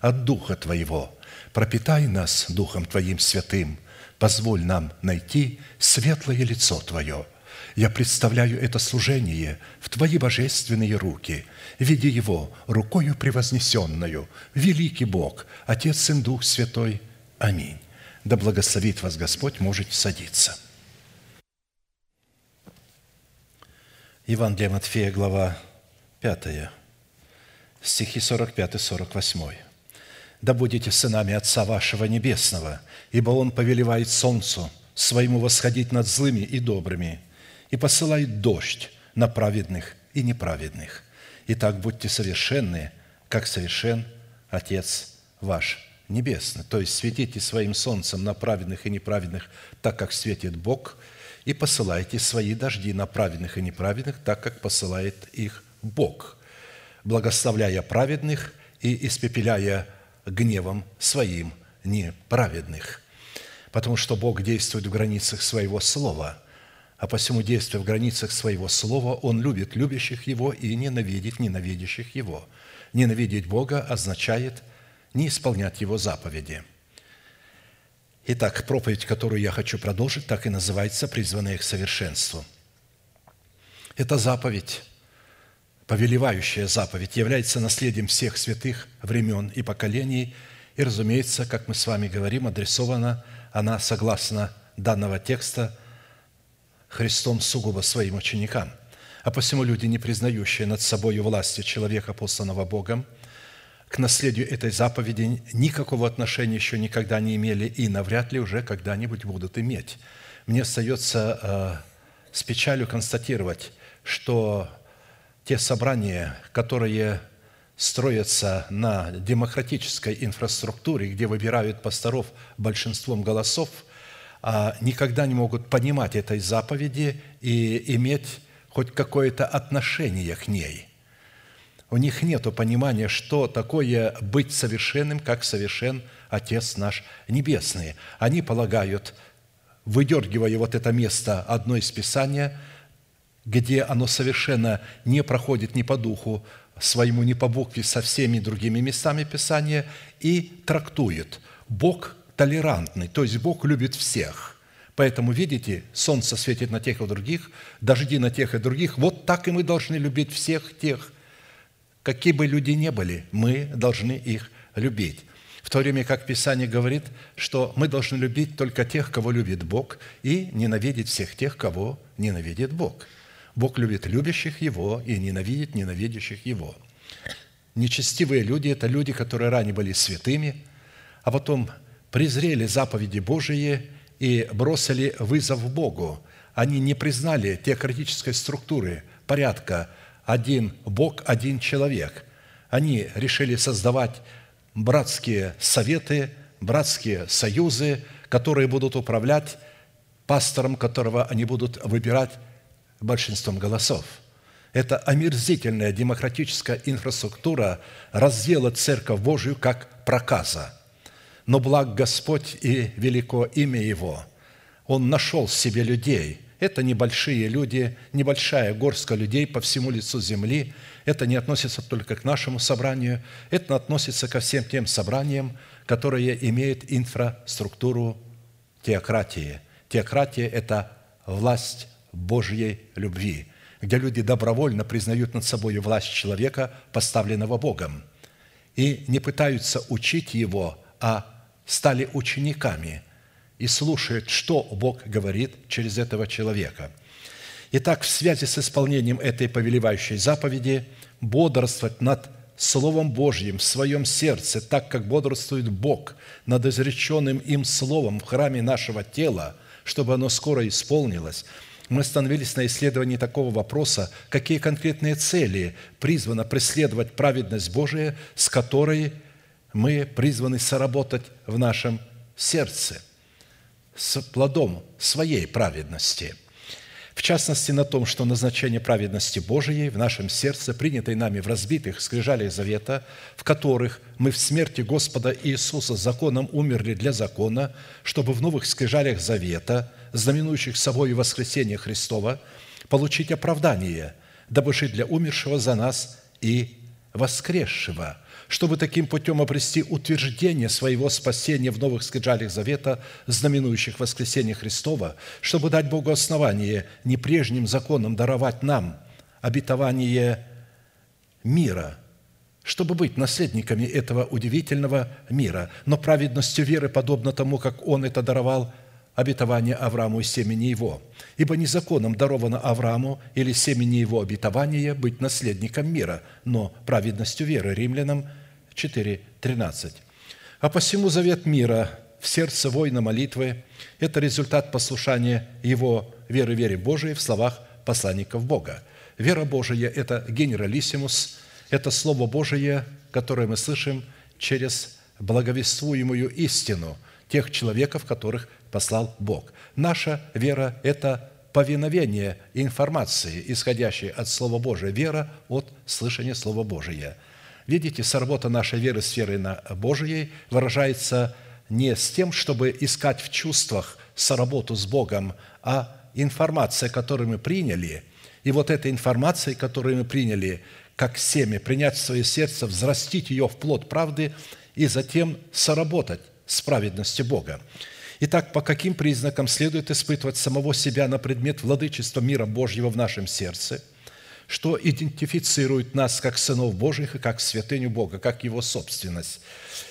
от Духа Твоего. Пропитай нас Духом Твоим святым. Позволь нам найти светлое лицо Твое. Я представляю это служение в Твои божественные руки. Веди его рукою превознесенную. Великий Бог, Отец, Сын, Дух Святой. Аминь. Да благословит вас Господь, можете садиться. Евангелие Матфея, глава 5, стихи 45-48 да будете сынами Отца вашего Небесного, ибо Он повелевает солнцу своему восходить над злыми и добрыми, и посылает дождь на праведных и неправедных. Итак, будьте совершенны, как совершен Отец ваш Небесный. То есть светите своим солнцем на праведных и неправедных, так как светит Бог, и посылайте свои дожди на праведных и неправедных, так как посылает их Бог, благословляя праведных и испепеляя гневом своим неправедных. Потому что Бог действует в границах своего слова, а посему, действуя в границах своего слова, Он любит любящих Его и ненавидит ненавидящих Его. Ненавидеть Бога означает не исполнять Его заповеди. Итак, проповедь, которую я хочу продолжить, так и называется «Призванные к совершенству». Это заповедь повелевающая заповедь является наследием всех святых времен и поколений, и, разумеется, как мы с вами говорим, адресована она, согласно данного текста, Христом сугубо своим ученикам. А посему люди, не признающие над собой власти человека, посланного Богом, к наследию этой заповеди никакого отношения еще никогда не имели и навряд ли уже когда-нибудь будут иметь. Мне остается э, с печалью констатировать, что те собрания, которые строятся на демократической инфраструктуре, где выбирают пасторов большинством голосов, а никогда не могут понимать этой заповеди и иметь хоть какое-то отношение к ней. У них нет понимания, что такое быть совершенным, как совершен Отец наш Небесный. Они полагают, выдергивая вот это место одно из Писания – где оно совершенно не проходит ни по духу своему, ни по букве со всеми другими местами Писания и трактует. Бог толерантный, то есть Бог любит всех. Поэтому, видите, солнце светит на тех и других, дожди на тех и других. Вот так и мы должны любить всех тех, какие бы люди ни были, мы должны их любить. В то время как Писание говорит, что мы должны любить только тех, кого любит Бог, и ненавидеть всех тех, кого ненавидит Бог – Бог любит любящих Его и ненавидит ненавидящих Его. Нечестивые люди – это люди, которые ранее были святыми, а потом презрели заповеди Божии и бросили вызов Богу. Они не признали теократической структуры, порядка «один Бог, один человек». Они решили создавать братские советы, братские союзы, которые будут управлять пастором, которого они будут выбирать большинством голосов. Это омерзительная демократическая инфраструктура раздела Церковь Божию как проказа. Но благ Господь и велико имя Его. Он нашел себе людей. Это небольшие люди, небольшая горстка людей по всему лицу земли. Это не относится только к нашему собранию, это относится ко всем тем собраниям, которые имеют инфраструктуру теократии. Теократия – это власть Божьей любви, где люди добровольно признают над собой власть человека, поставленного Богом, и не пытаются учить его, а стали учениками и слушают, что Бог говорит через этого человека. Итак, в связи с исполнением этой повелевающей заповеди бодрствовать над Словом Божьим в своем сердце, так как бодрствует Бог над изреченным им Словом в храме нашего тела, чтобы оно скоро исполнилось, мы остановились на исследовании такого вопроса, какие конкретные цели призвано преследовать праведность Божия, с которой мы призваны соработать в нашем сердце, с плодом своей праведности – в частности на том, что назначение праведности Божией в нашем сердце, принятой нами в разбитых скрижалях завета, в которых мы в смерти Господа Иисуса законом умерли для закона, чтобы в новых скрижалях завета, знаменующих собой воскресение Христова, получить оправдание, дабы жить для умершего за нас и воскресшего – чтобы таким путем обрести утверждение своего спасения в новых скрижалях завета, знаменующих воскресение Христова, чтобы дать Богу основание не прежним законам даровать нам обетование мира, чтобы быть наследниками этого удивительного мира, но праведностью веры, подобно тому, как Он это даровал обетование Аврааму и семени его. Ибо не законом даровано Аврааму или семени его обетование быть наследником мира, но праведностью веры. Римлянам 4.13. «А посему завет мира в сердце воина молитвы – это результат послушания его веры вере Божией в словах посланников Бога. Вера Божия – это генералиссимус, это Слово Божие, которое мы слышим через благовествуемую истину тех человеков, которых послал Бог. Наша вера – это повиновение информации, исходящей от Слова Божия, вера от слышания Слова Божия – Видите, сработа нашей веры с верой на Божией выражается не с тем, чтобы искать в чувствах соработу с Богом, а информация, которую мы приняли, и вот эта информация, которую мы приняли, как семя, принять в свое сердце, взрастить ее в плод правды и затем соработать с праведностью Бога. Итак, по каким признакам следует испытывать самого себя на предмет владычества мира Божьего в нашем сердце – что идентифицирует нас как сынов Божьих и как святыню Бога, как Его собственность.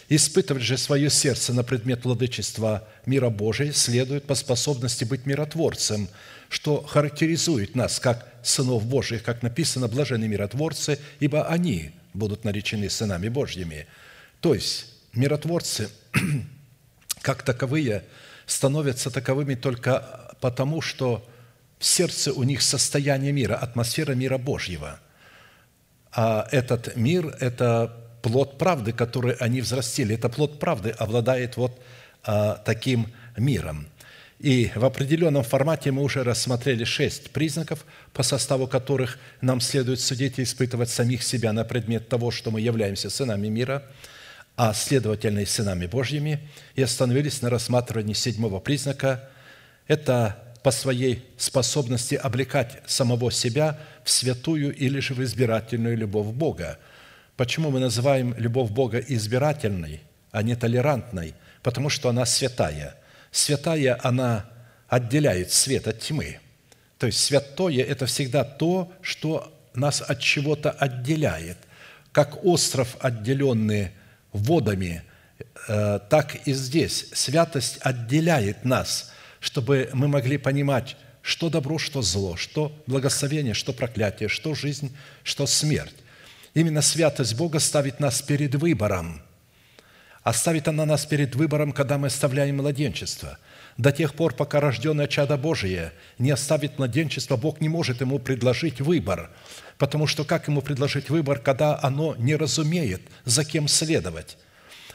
Испытывать же свое сердце на предмет владычества мира Божия следует по способности быть миротворцем, что характеризует нас как сынов Божьих, как написано «блаженны миротворцы, ибо они будут наречены сынами Божьими». То есть миротворцы, как таковые, становятся таковыми только потому, что в сердце у них состояние мира, атмосфера мира Божьего. А этот мир – это плод правды, который они взрастили. Это плод правды обладает вот а, таким миром. И в определенном формате мы уже рассмотрели шесть признаков, по составу которых нам следует судить и испытывать самих себя на предмет того, что мы являемся сынами мира, а следовательно и сынами Божьими, и остановились на рассматривании седьмого признака – это по своей способности облекать самого себя в святую или же в избирательную любовь Бога. Почему мы называем любовь Бога избирательной, а не толерантной? Потому что она святая. Святая, она отделяет свет от тьмы. То есть святое – это всегда то, что нас от чего-то отделяет. Как остров, отделенный водами, э, так и здесь. Святость отделяет нас чтобы мы могли понимать, что добро, что зло, что благословение, что проклятие, что жизнь, что смерть. Именно святость Бога ставит нас перед выбором. А ставит она нас перед выбором, когда мы оставляем младенчество. До тех пор, пока рожденное чадо Божие не оставит младенчество, Бог не может ему предложить выбор. Потому что как ему предложить выбор, когда оно не разумеет, за кем следовать?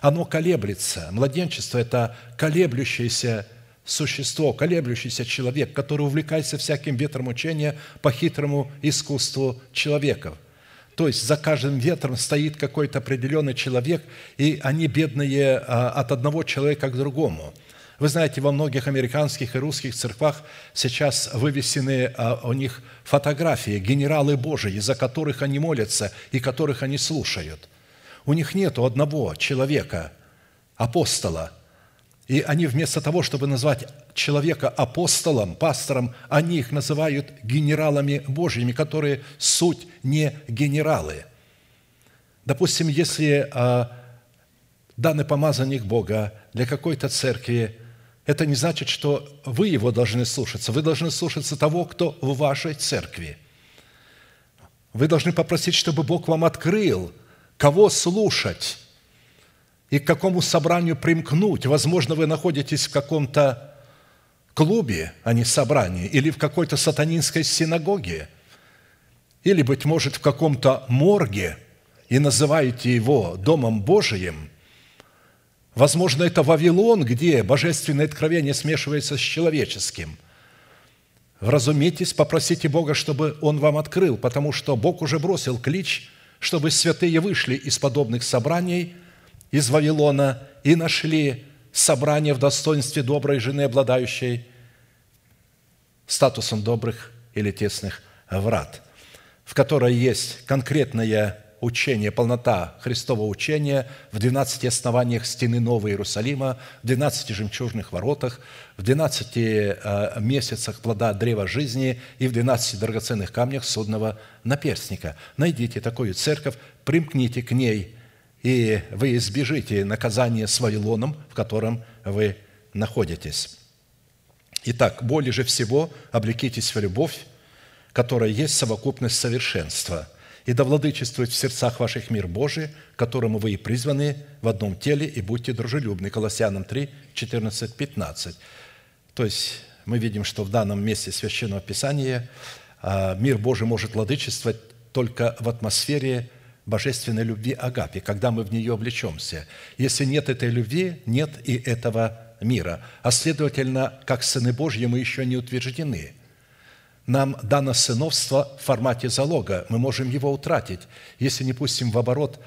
Оно колеблется. Младенчество – это колеблющееся существо, колеблющийся человек, который увлекается всяким ветром учения по хитрому искусству человека. То есть за каждым ветром стоит какой-то определенный человек, и они бедные а, от одного человека к другому. Вы знаете, во многих американских и русских церквах сейчас вывесены а, у них фотографии генералы Божии, за которых они молятся и которых они слушают. У них нет одного человека, апостола, и они вместо того, чтобы назвать человека апостолом, пастором, они их называют генералами Божьими, которые суть не генералы. Допустим, если а, данный помазанник Бога для какой-то церкви это не значит, что вы его должны слушаться. Вы должны слушаться того, кто в вашей церкви. Вы должны попросить, чтобы Бог вам открыл, кого слушать и к какому собранию примкнуть. Возможно, вы находитесь в каком-то клубе, а не собрании, или в какой-то сатанинской синагоге, или, быть может, в каком-то морге, и называете его Домом Божиим – Возможно, это Вавилон, где божественное откровение смешивается с человеческим. Вразумитесь, попросите Бога, чтобы Он вам открыл, потому что Бог уже бросил клич, чтобы святые вышли из подобных собраний из Вавилона и нашли собрание в достоинстве доброй жены, обладающей статусом добрых или тесных врат, в которой есть конкретная учение, полнота Христового учения в 12 основаниях стены Нового Иерусалима, в 12 жемчужных воротах, в 12 э, месяцах плода древа жизни и в 12 драгоценных камнях судного наперстника. Найдите такую церковь, примкните к ней, и вы избежите наказания с Вавилоном, в котором вы находитесь. Итак, более же всего облекитесь в любовь, которая есть совокупность совершенства – и да владычествует в сердцах ваших мир Божий, которому вы и призваны в одном теле, и будьте дружелюбны». Колоссянам 3, 14, 15. То есть мы видим, что в данном месте Священного Писания а, мир Божий может владычествовать только в атмосфере божественной любви Агапи, когда мы в нее влечемся. Если нет этой любви, нет и этого мира. А следовательно, как сыны Божьи мы еще не утверждены – нам дано сыновство в формате залога. Мы можем его утратить, если не пустим в оборот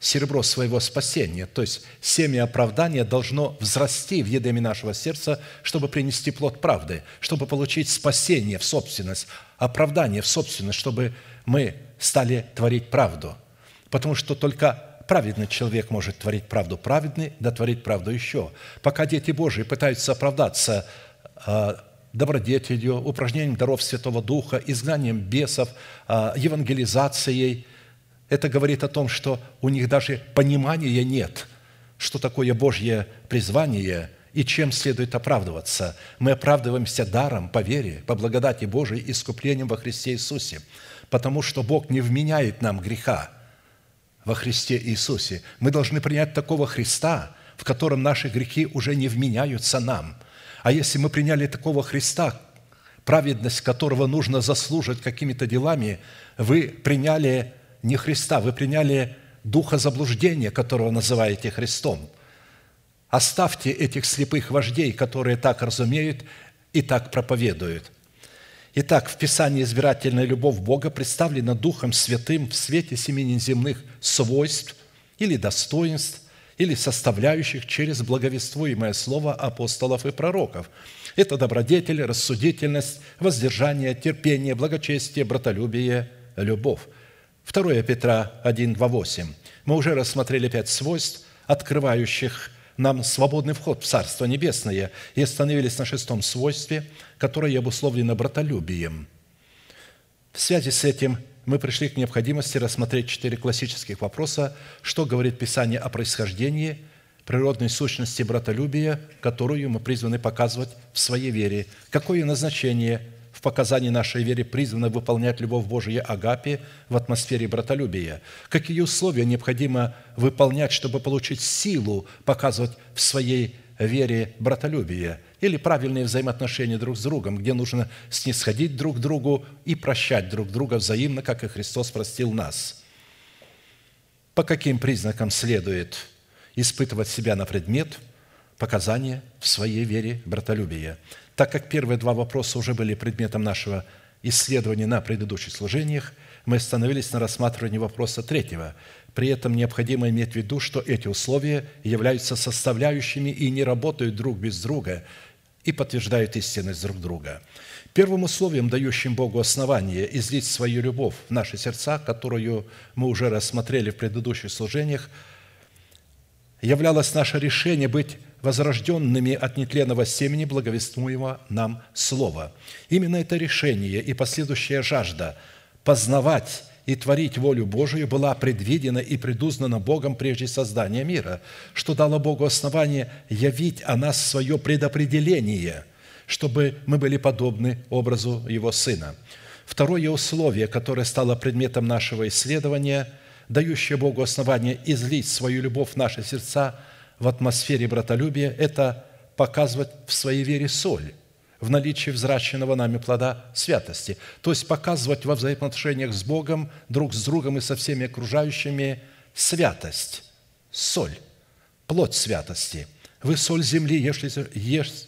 серебро своего спасения. То есть семя оправдания должно взрасти в едеме нашего сердца, чтобы принести плод правды, чтобы получить спасение в собственность, оправдание в собственность, чтобы мы стали творить правду. Потому что только праведный человек может творить правду, праведный да творить правду еще. Пока дети Божии пытаются оправдаться а, добродетелью, упражнением даров Святого Духа, изгнанием бесов, а, евангелизацией. Это говорит о том, что у них даже понимания нет, что такое Божье призвание и чем следует оправдываться. Мы оправдываемся даром, по вере, по благодати Божией, искуплением во Христе Иисусе, потому что Бог не вменяет нам греха во Христе Иисусе. Мы должны принять такого Христа, в котором наши грехи уже не вменяются нам – а если мы приняли такого Христа, праведность которого нужно заслужить какими-то делами, вы приняли не Христа, вы приняли духа заблуждения, которого называете Христом. Оставьте этих слепых вождей, которые так разумеют и так проповедуют. Итак, в Писании избирательная любовь Бога представлена Духом Святым в свете семи неземных свойств или достоинств, или составляющих через благовествуемое слово апостолов и пророков. Это добродетель, рассудительность, воздержание, терпение, благочестие, братолюбие, любовь. 2 Петра 1, 2, 8. Мы уже рассмотрели пять свойств, открывающих нам свободный вход в Царство Небесное, и остановились на шестом свойстве, которое обусловлено братолюбием. В связи с этим мы пришли к необходимости рассмотреть четыре классических вопроса, что говорит Писание о происхождении, природной сущности братолюбия, которую мы призваны показывать в своей вере, какое назначение в показании нашей веры призвано выполнять любовь Божия Агапи в атмосфере братолюбия, какие условия необходимо выполнять, чтобы получить силу показывать в своей вере братолюбие – или правильные взаимоотношения друг с другом, где нужно снисходить друг другу и прощать друг друга взаимно, как и Христос простил нас. По каким признакам следует испытывать себя на предмет показания в своей вере братолюбия? Так как первые два вопроса уже были предметом нашего исследования на предыдущих служениях, мы остановились на рассматривании вопроса третьего. При этом необходимо иметь в виду, что эти условия являются составляющими и не работают друг без друга и подтверждают истинность друг друга. Первым условием, дающим Богу основание излить свою любовь в наши сердца, которую мы уже рассмотрели в предыдущих служениях, являлось наше решение быть возрожденными от нетленного семени благовествуемого нам Слова. Именно это решение и последующая жажда познавать и творить волю Божию была предвидена и предузнана Богом прежде создания мира, что дало Богу основание явить о нас свое предопределение, чтобы мы были подобны образу Его Сына. Второе условие, которое стало предметом нашего исследования, дающее Богу основание излить свою любовь в наши сердца в атмосфере братолюбия – это показывать в своей вере соль, в наличии взращенного нами плода святости. То есть показывать во взаимоотношениях с Богом, друг с другом и со всеми окружающими святость, соль, плоть святости. Вы соль земли, если,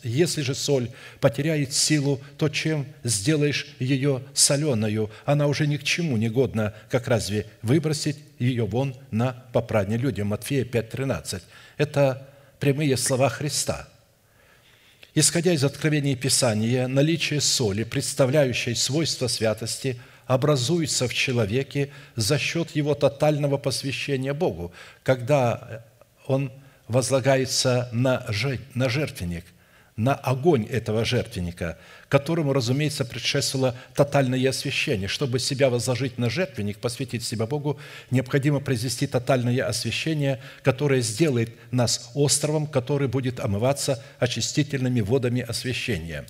если же соль потеряет силу, то чем сделаешь ее соленою? Она уже ни к чему не годна, как разве выбросить ее вон на попрание людям. Матфея 5,13. Это прямые слова Христа – Исходя из откровений Писания, наличие соли, представляющей свойства святости, образуется в человеке за счет его тотального посвящения Богу, когда он возлагается на жертвенник, на огонь этого жертвенника, которому, разумеется, предшествовало тотальное освящение. Чтобы себя возложить на жертвенник, посвятить себя Богу, необходимо произвести тотальное освящение, которое сделает нас островом, который будет омываться очистительными водами освящения.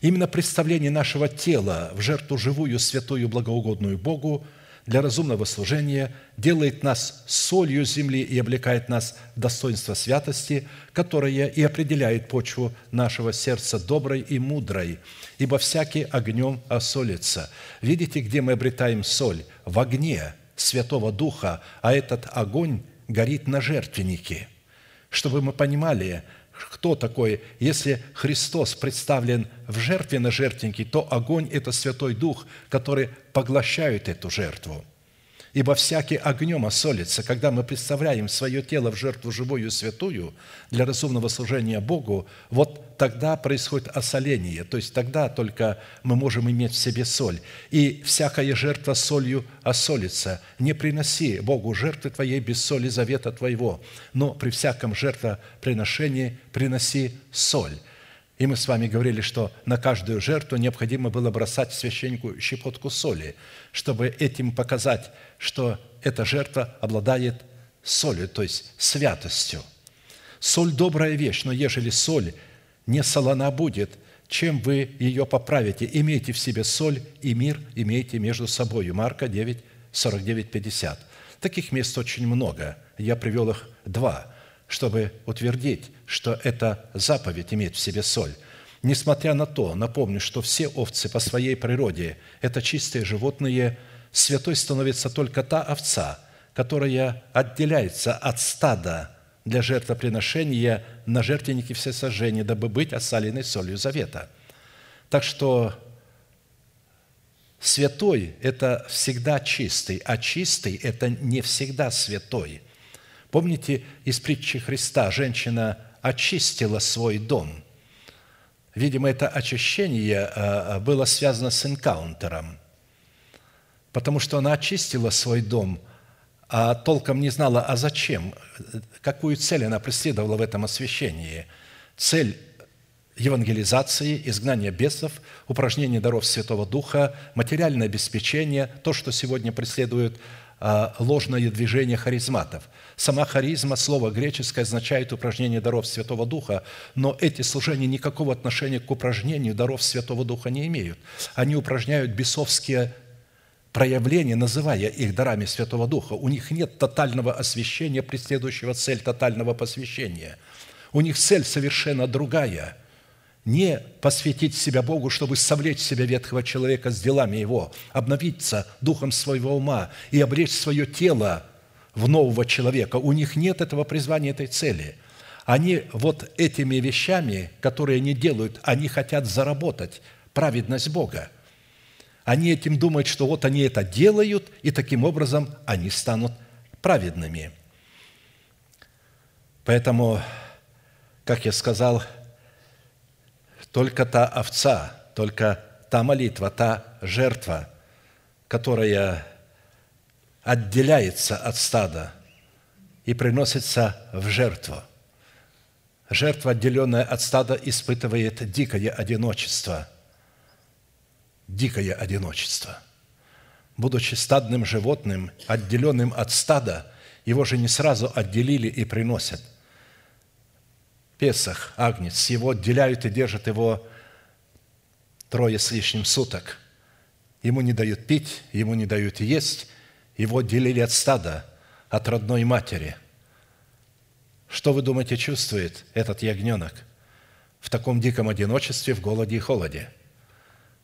Именно представление нашего тела в жертву живую, святую, благоугодную Богу – для разумного служения, делает нас солью земли и облекает нас в достоинство святости, которое и определяет почву нашего сердца доброй и мудрой, ибо всякий огнем осолится. Видите, где мы обретаем соль? В огне Святого Духа, а этот огонь горит на жертвеннике. Чтобы мы понимали, кто такой? Если Христос представлен в жертве на жертвеннике, то огонь – это Святой Дух, который поглощает эту жертву. Ибо всякий огнем осолится, когда мы представляем свое тело в жертву живую и святую для разумного служения Богу, вот тогда происходит осоление, то есть тогда только мы можем иметь в себе соль. И всякая жертва солью осолится. Не приноси Богу жертвы твоей без соли завета твоего, но при всяком жертвоприношении приноси соль. И мы с вами говорили, что на каждую жертву необходимо было бросать священнику щепотку соли, чтобы этим показать, что эта жертва обладает солью, то есть святостью. Соль – добрая вещь, но ежели соль не солона будет, чем вы ее поправите? Имейте в себе соль и мир, имейте между собой. Марка 9, 49, 50. Таких мест очень много. Я привел их два – чтобы утвердить, что эта заповедь имеет в себе соль. Несмотря на то, напомню, что все овцы по своей природе – это чистые животные, святой становится только та овца, которая отделяется от стада для жертвоприношения на жертвеннике всесожжения, дабы быть осаленной солью завета. Так что святой – это всегда чистый, а чистый – это не всегда святой – Помните из притчи Христа, женщина очистила свой дом. Видимо, это очищение а, а, было связано с энкаунтером, потому что она очистила свой дом, а толком не знала, а зачем, какую цель она преследовала в этом освящении. Цель евангелизации, изгнания бесов, упражнение даров Святого Духа, материальное обеспечение, то, что сегодня преследуют а, ложное движение харизматов. Сама харизма, слово греческое, означает упражнение даров Святого Духа, но эти служения никакого отношения к упражнению даров Святого Духа не имеют. Они упражняют бесовские проявления, называя их дарами Святого Духа. У них нет тотального освящения, преследующего цель тотального посвящения. У них цель совершенно другая – не посвятить себя Богу, чтобы совлечь себя ветхого человека с делами его, обновиться духом своего ума и обречь свое тело в нового человека. У них нет этого призвания, этой цели. Они вот этими вещами, которые они делают, они хотят заработать праведность Бога. Они этим думают, что вот они это делают, и таким образом они станут праведными. Поэтому, как я сказал, только та овца, только та молитва, та жертва, которая отделяется от стада и приносится в жертву. Жертва, отделенная от стада, испытывает дикое одиночество – дикое одиночество. Будучи стадным животным, отделенным от стада, его же не сразу отделили и приносят. Песах, Агнец, его отделяют и держат его трое с лишним суток. Ему не дают пить, ему не дают есть, его отделили от стада, от родной матери. Что вы думаете чувствует этот ягненок в таком диком одиночестве, в голоде и холоде –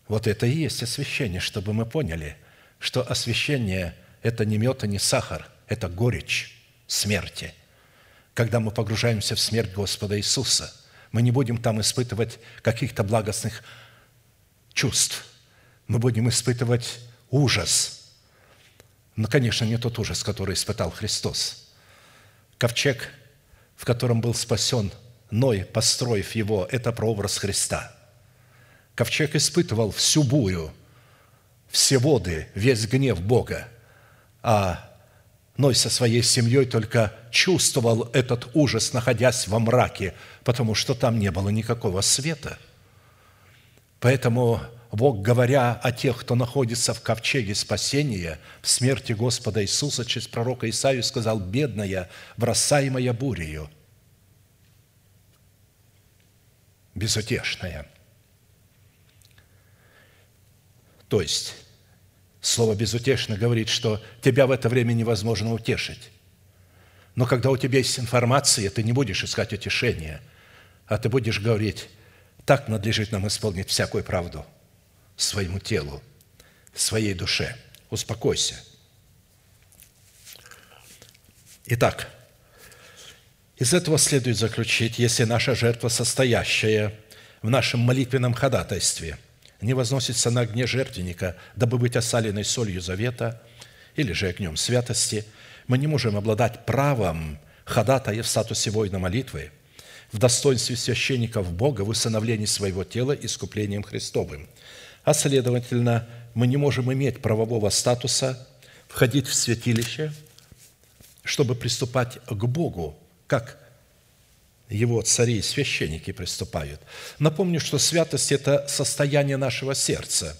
вот это и есть освящение, чтобы мы поняли, что освящение – это не мед и не сахар, это горечь смерти. Когда мы погружаемся в смерть Господа Иисуса, мы не будем там испытывать каких-то благостных чувств. Мы будем испытывать ужас. Но, конечно, не тот ужас, который испытал Христос. Ковчег, в котором был спасен Ной, построив его, это прообраз Христа – Ковчег испытывал всю бурю, все воды, весь гнев Бога, а Ной со своей семьей только чувствовал этот ужас, находясь во мраке, потому что там не было никакого света. Поэтому Бог, говоря о тех, кто находится в ковчеге спасения, в смерти Господа Иисуса через пророка Исаию сказал, «Бедная, бросаемая бурею, безутешная». То есть, слово «безутешно» говорит, что тебя в это время невозможно утешить. Но когда у тебя есть информация, ты не будешь искать утешения, а ты будешь говорить, так надлежит нам исполнить всякую правду своему телу, своей душе. Успокойся. Итак, из этого следует заключить, если наша жертва состоящая в нашем молитвенном ходатайстве – не возносится на огне жертвенника, дабы быть осаленной солью завета или же огнем святости, мы не можем обладать правом ходатая в статусе воина молитвы, в достоинстве священников Бога в усыновлении своего тела искуплением Христовым. А следовательно, мы не можем иметь правового статуса входить в святилище, чтобы приступать к Богу, как его цари и священники приступают. Напомню, что святость – это состояние нашего сердца,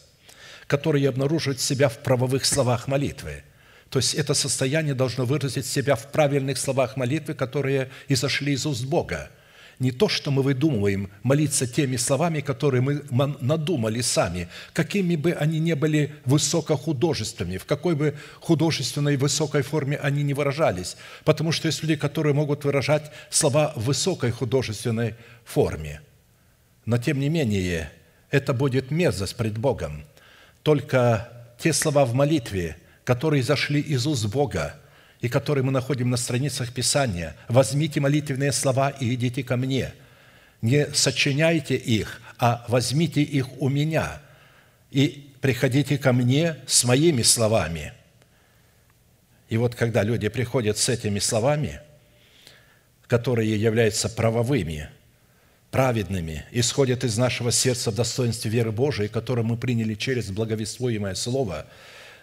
которое обнаруживает себя в правовых словах молитвы. То есть это состояние должно выразить себя в правильных словах молитвы, которые изошли из уст Бога – не то, что мы выдумываем, молиться теми словами, которые мы надумали сами, какими бы они ни были высокохудожественными, в какой бы художественной высокой форме они ни выражались. Потому что есть люди, которые могут выражать слова в высокой художественной форме. Но тем не менее, это будет мерзость пред Богом. Только те слова в молитве, которые зашли из уст Бога, и которые мы находим на страницах Писания. «Возьмите молитвенные слова и идите ко мне». Не сочиняйте их, а возьмите их у меня и приходите ко мне с моими словами. И вот когда люди приходят с этими словами, которые являются правовыми, праведными, исходят из нашего сердца в достоинстве веры Божией, которую мы приняли через благовествуемое Слово –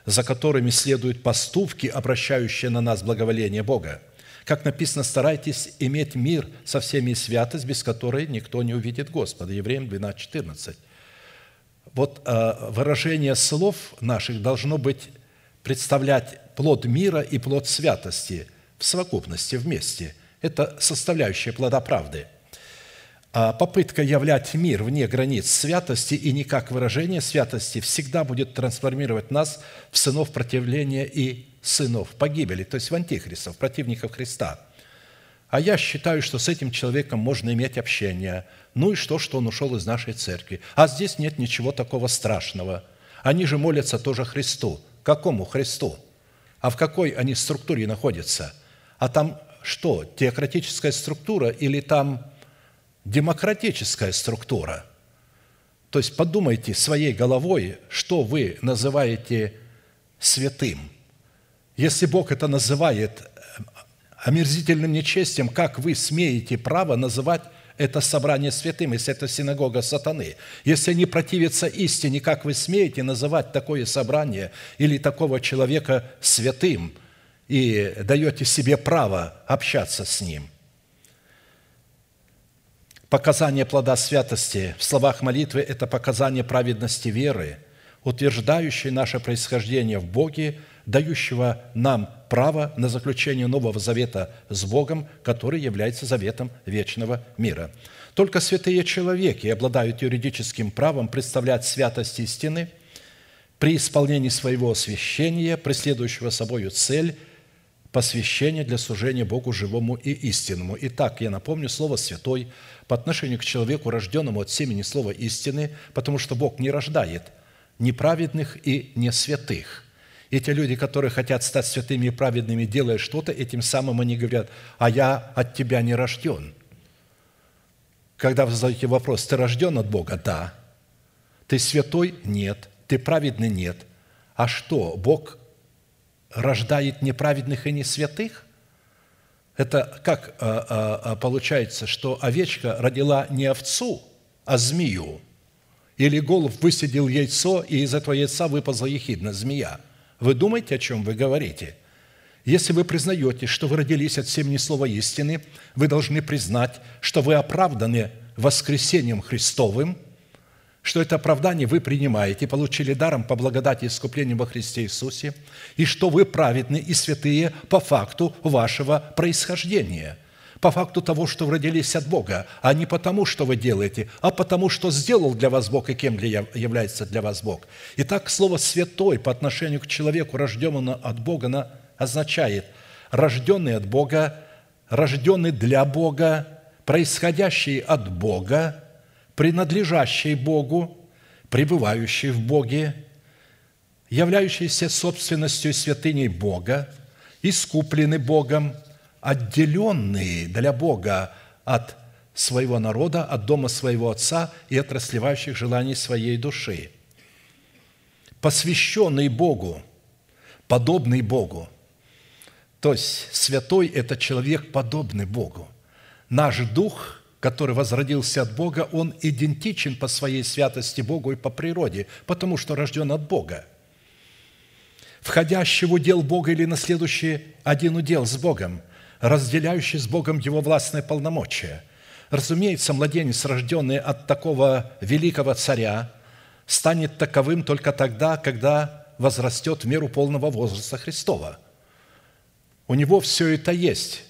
за которыми следуют поступки, обращающие на нас благоволение Бога. Как написано, старайтесь иметь мир со всеми и святость, без которой никто не увидит Господа. Евреям 12, 14. Вот э, выражение слов наших должно быть представлять плод мира и плод святости в совокупности, вместе. Это составляющая плода правды – попытка являть мир вне границ святости и не как выражение святости всегда будет трансформировать нас в сынов противления и сынов погибели, то есть в антихристов, противников Христа. А я считаю, что с этим человеком можно иметь общение. Ну и что, что он ушел из нашей церкви? А здесь нет ничего такого страшного. Они же молятся тоже Христу. Какому Христу? А в какой они структуре находятся? А там что, теократическая структура или там демократическая структура. То есть подумайте своей головой, что вы называете святым. Если Бог это называет э, омерзительным нечестием, как вы смеете право называть это собрание святым, если это синагога сатаны. Если они противятся истине, как вы смеете называть такое собрание или такого человека святым и даете себе право общаться с ним? Показание плода святости в словах молитвы – это показание праведности веры, утверждающей наше происхождение в Боге, дающего нам право на заключение Нового Завета с Богом, который является заветом вечного мира. Только святые человеки обладают юридическим правом представлять святость истины при исполнении своего освящения, преследующего собою цель посвящения для служения Богу живому и истинному. Итак, я напомню, слово «святой» по отношению к человеку, рожденному от семени слова истины, потому что Бог не рождает неправедных и не святых – и те люди, которые хотят стать святыми и праведными, делая что-то, этим самым они говорят, а я от тебя не рожден. Когда вы задаете вопрос, ты рожден от Бога? Да. Ты святой? Нет. Ты праведный? Нет. А что, Бог рождает неправедных и не святых? Это как а, а, а, получается, что овечка родила не овцу, а змею? Или голубь высидел яйцо, и из этого яйца выпала ехидна, змея – вы думаете, о чем вы говорите? Если вы признаете, что вы родились от семени слова истины, вы должны признать, что вы оправданы воскресением Христовым, что это оправдание вы принимаете, получили даром по благодати искупления во Христе Иисусе, и что вы праведны и святые по факту вашего происхождения – по факту того, что вы родились от Бога, а не потому, что вы делаете, а потому, что сделал для вас Бог и кем является для вас Бог. Итак, слово «святой» по отношению к человеку, рожденному от Бога, означает рожденный от Бога, рожденный для Бога, происходящий от Бога, принадлежащий Богу, пребывающий в Боге, являющийся собственностью святыней Бога, искупленный Богом – отделенные для Бога от своего народа, от дома своего отца и от расливающих желаний своей души. Посвященный Богу, подобный Богу. То есть святой – это человек, подобный Богу. Наш дух, который возродился от Бога, он идентичен по своей святости Богу и по природе, потому что рожден от Бога. Входящий в удел Бога или наследующий один удел с Богом – разделяющий с Богом его властное полномочия. Разумеется, младенец, рожденный от такого великого царя, станет таковым только тогда, когда возрастет в меру полного возраста Христова. У него все это есть,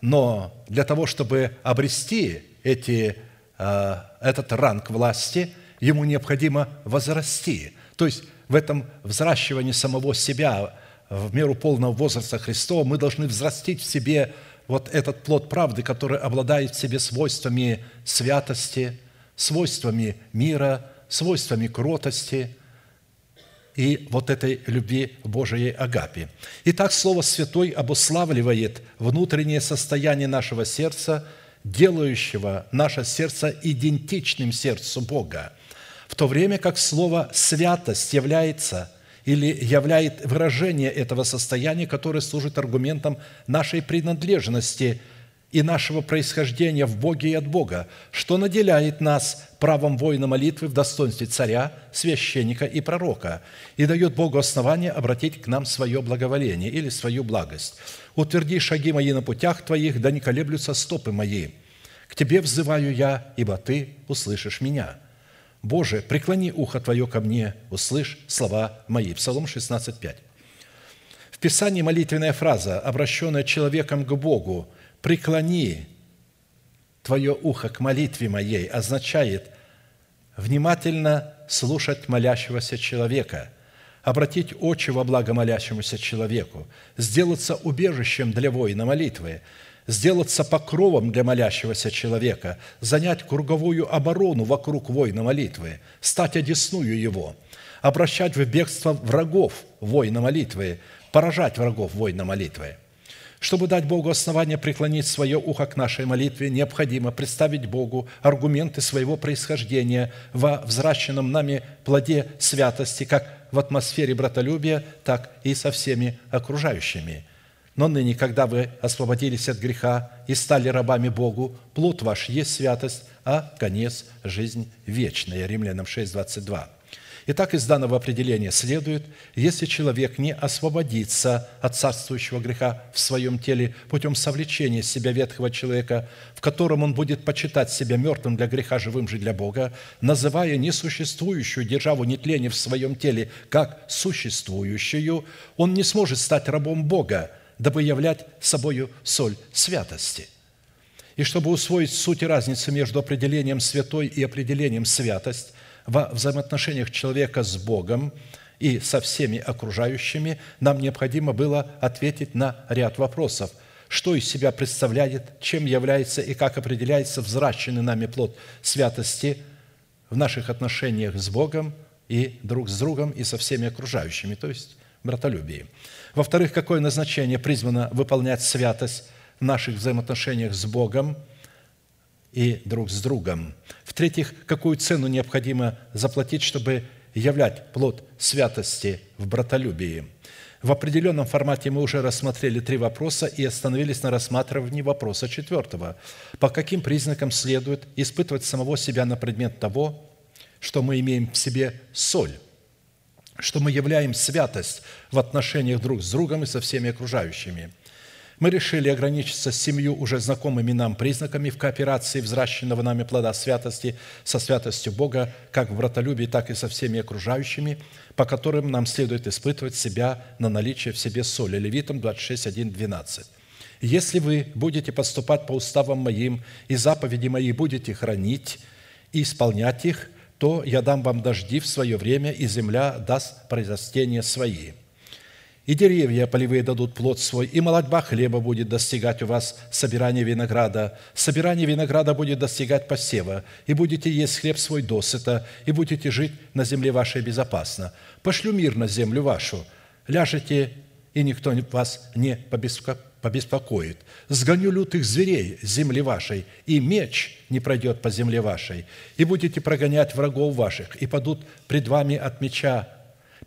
но для того, чтобы обрести эти, э, этот ранг власти, ему необходимо возрасти. То есть в этом взращивании самого себя в меру полного возраста Христова, мы должны взрастить в себе вот этот плод правды, который обладает в себе свойствами святости, свойствами мира, свойствами кротости и вот этой любви Божией Агапи. Итак, Слово Святой обуславливает внутреннее состояние нашего сердца, делающего наше сердце идентичным сердцу Бога, в то время как Слово «святость» является – или являет выражение этого состояния, которое служит аргументом нашей принадлежности и нашего происхождения в Боге и от Бога, что наделяет нас правом воина молитвы в достоинстве царя, священника и пророка и дает Богу основание обратить к нам свое благоволение или свою благость. «Утверди шаги мои на путях твоих, да не колеблются стопы мои. К тебе взываю я, ибо ты услышишь меня». Боже, преклони ухо Твое ко мне, услышь слова мои». Псалом 16, 5. В Писании молитвенная фраза, обращенная человеком к Богу, «преклони Твое ухо к молитве моей» означает внимательно слушать молящегося человека, обратить очи во благо молящемуся человеку, сделаться убежищем для воина молитвы – сделаться покровом для молящегося человека, занять круговую оборону вокруг воина молитвы, стать одесную его, обращать в бегство врагов воина молитвы, поражать врагов воина молитвы. Чтобы дать Богу основание преклонить свое ухо к нашей молитве, необходимо представить Богу аргументы своего происхождения во взращенном нами плоде святости, как в атмосфере братолюбия, так и со всеми окружающими. Но ныне, когда вы освободились от греха и стали рабами Богу, плод ваш есть святость, а конец – жизнь вечная. Римлянам 6, 22. Итак, из данного определения следует, если человек не освободится от царствующего греха в своем теле путем совлечения себя ветхого человека, в котором он будет почитать себя мертвым для греха, живым же для Бога, называя несуществующую державу нетления в своем теле как существующую, он не сможет стать рабом Бога, дабы являть собою соль святости – и чтобы усвоить суть и разницу между определением святой и определением святость, во взаимоотношениях человека с Богом и со всеми окружающими, нам необходимо было ответить на ряд вопросов. Что из себя представляет, чем является и как определяется взращенный нами плод святости в наших отношениях с Богом и друг с другом и со всеми окружающими, то есть братолюбии. Во-вторых, какое назначение призвано выполнять святость в наших взаимоотношениях с Богом – и друг с другом. В-третьих, какую цену необходимо заплатить, чтобы являть плод святости в братолюбии. В определенном формате мы уже рассмотрели три вопроса и остановились на рассматривании вопроса четвертого. По каким признакам следует испытывать самого себя на предмет того, что мы имеем в себе соль, что мы являем святость в отношениях друг с другом и со всеми окружающими – мы решили ограничиться семью уже знакомыми нам признаками в кооперации взращенного нами плода святости со святостью Бога, как в братолюбии, так и со всеми окружающими, по которым нам следует испытывать себя на наличие в себе соли. Левитам 26, 1, 12. «Если вы будете поступать по уставам моим и заповеди мои будете хранить и исполнять их, то я дам вам дожди в свое время, и земля даст произрастения свои» и деревья полевые дадут плод свой, и молодьба хлеба будет достигать у вас собирание винограда. Собирание винограда будет достигать посева, и будете есть хлеб свой досыта, и будете жить на земле вашей безопасно. Пошлю мир на землю вашу, ляжете, и никто вас не побеспокоит. Сгоню лютых зверей с земли вашей, и меч не пройдет по земле вашей, и будете прогонять врагов ваших, и падут пред вами от меча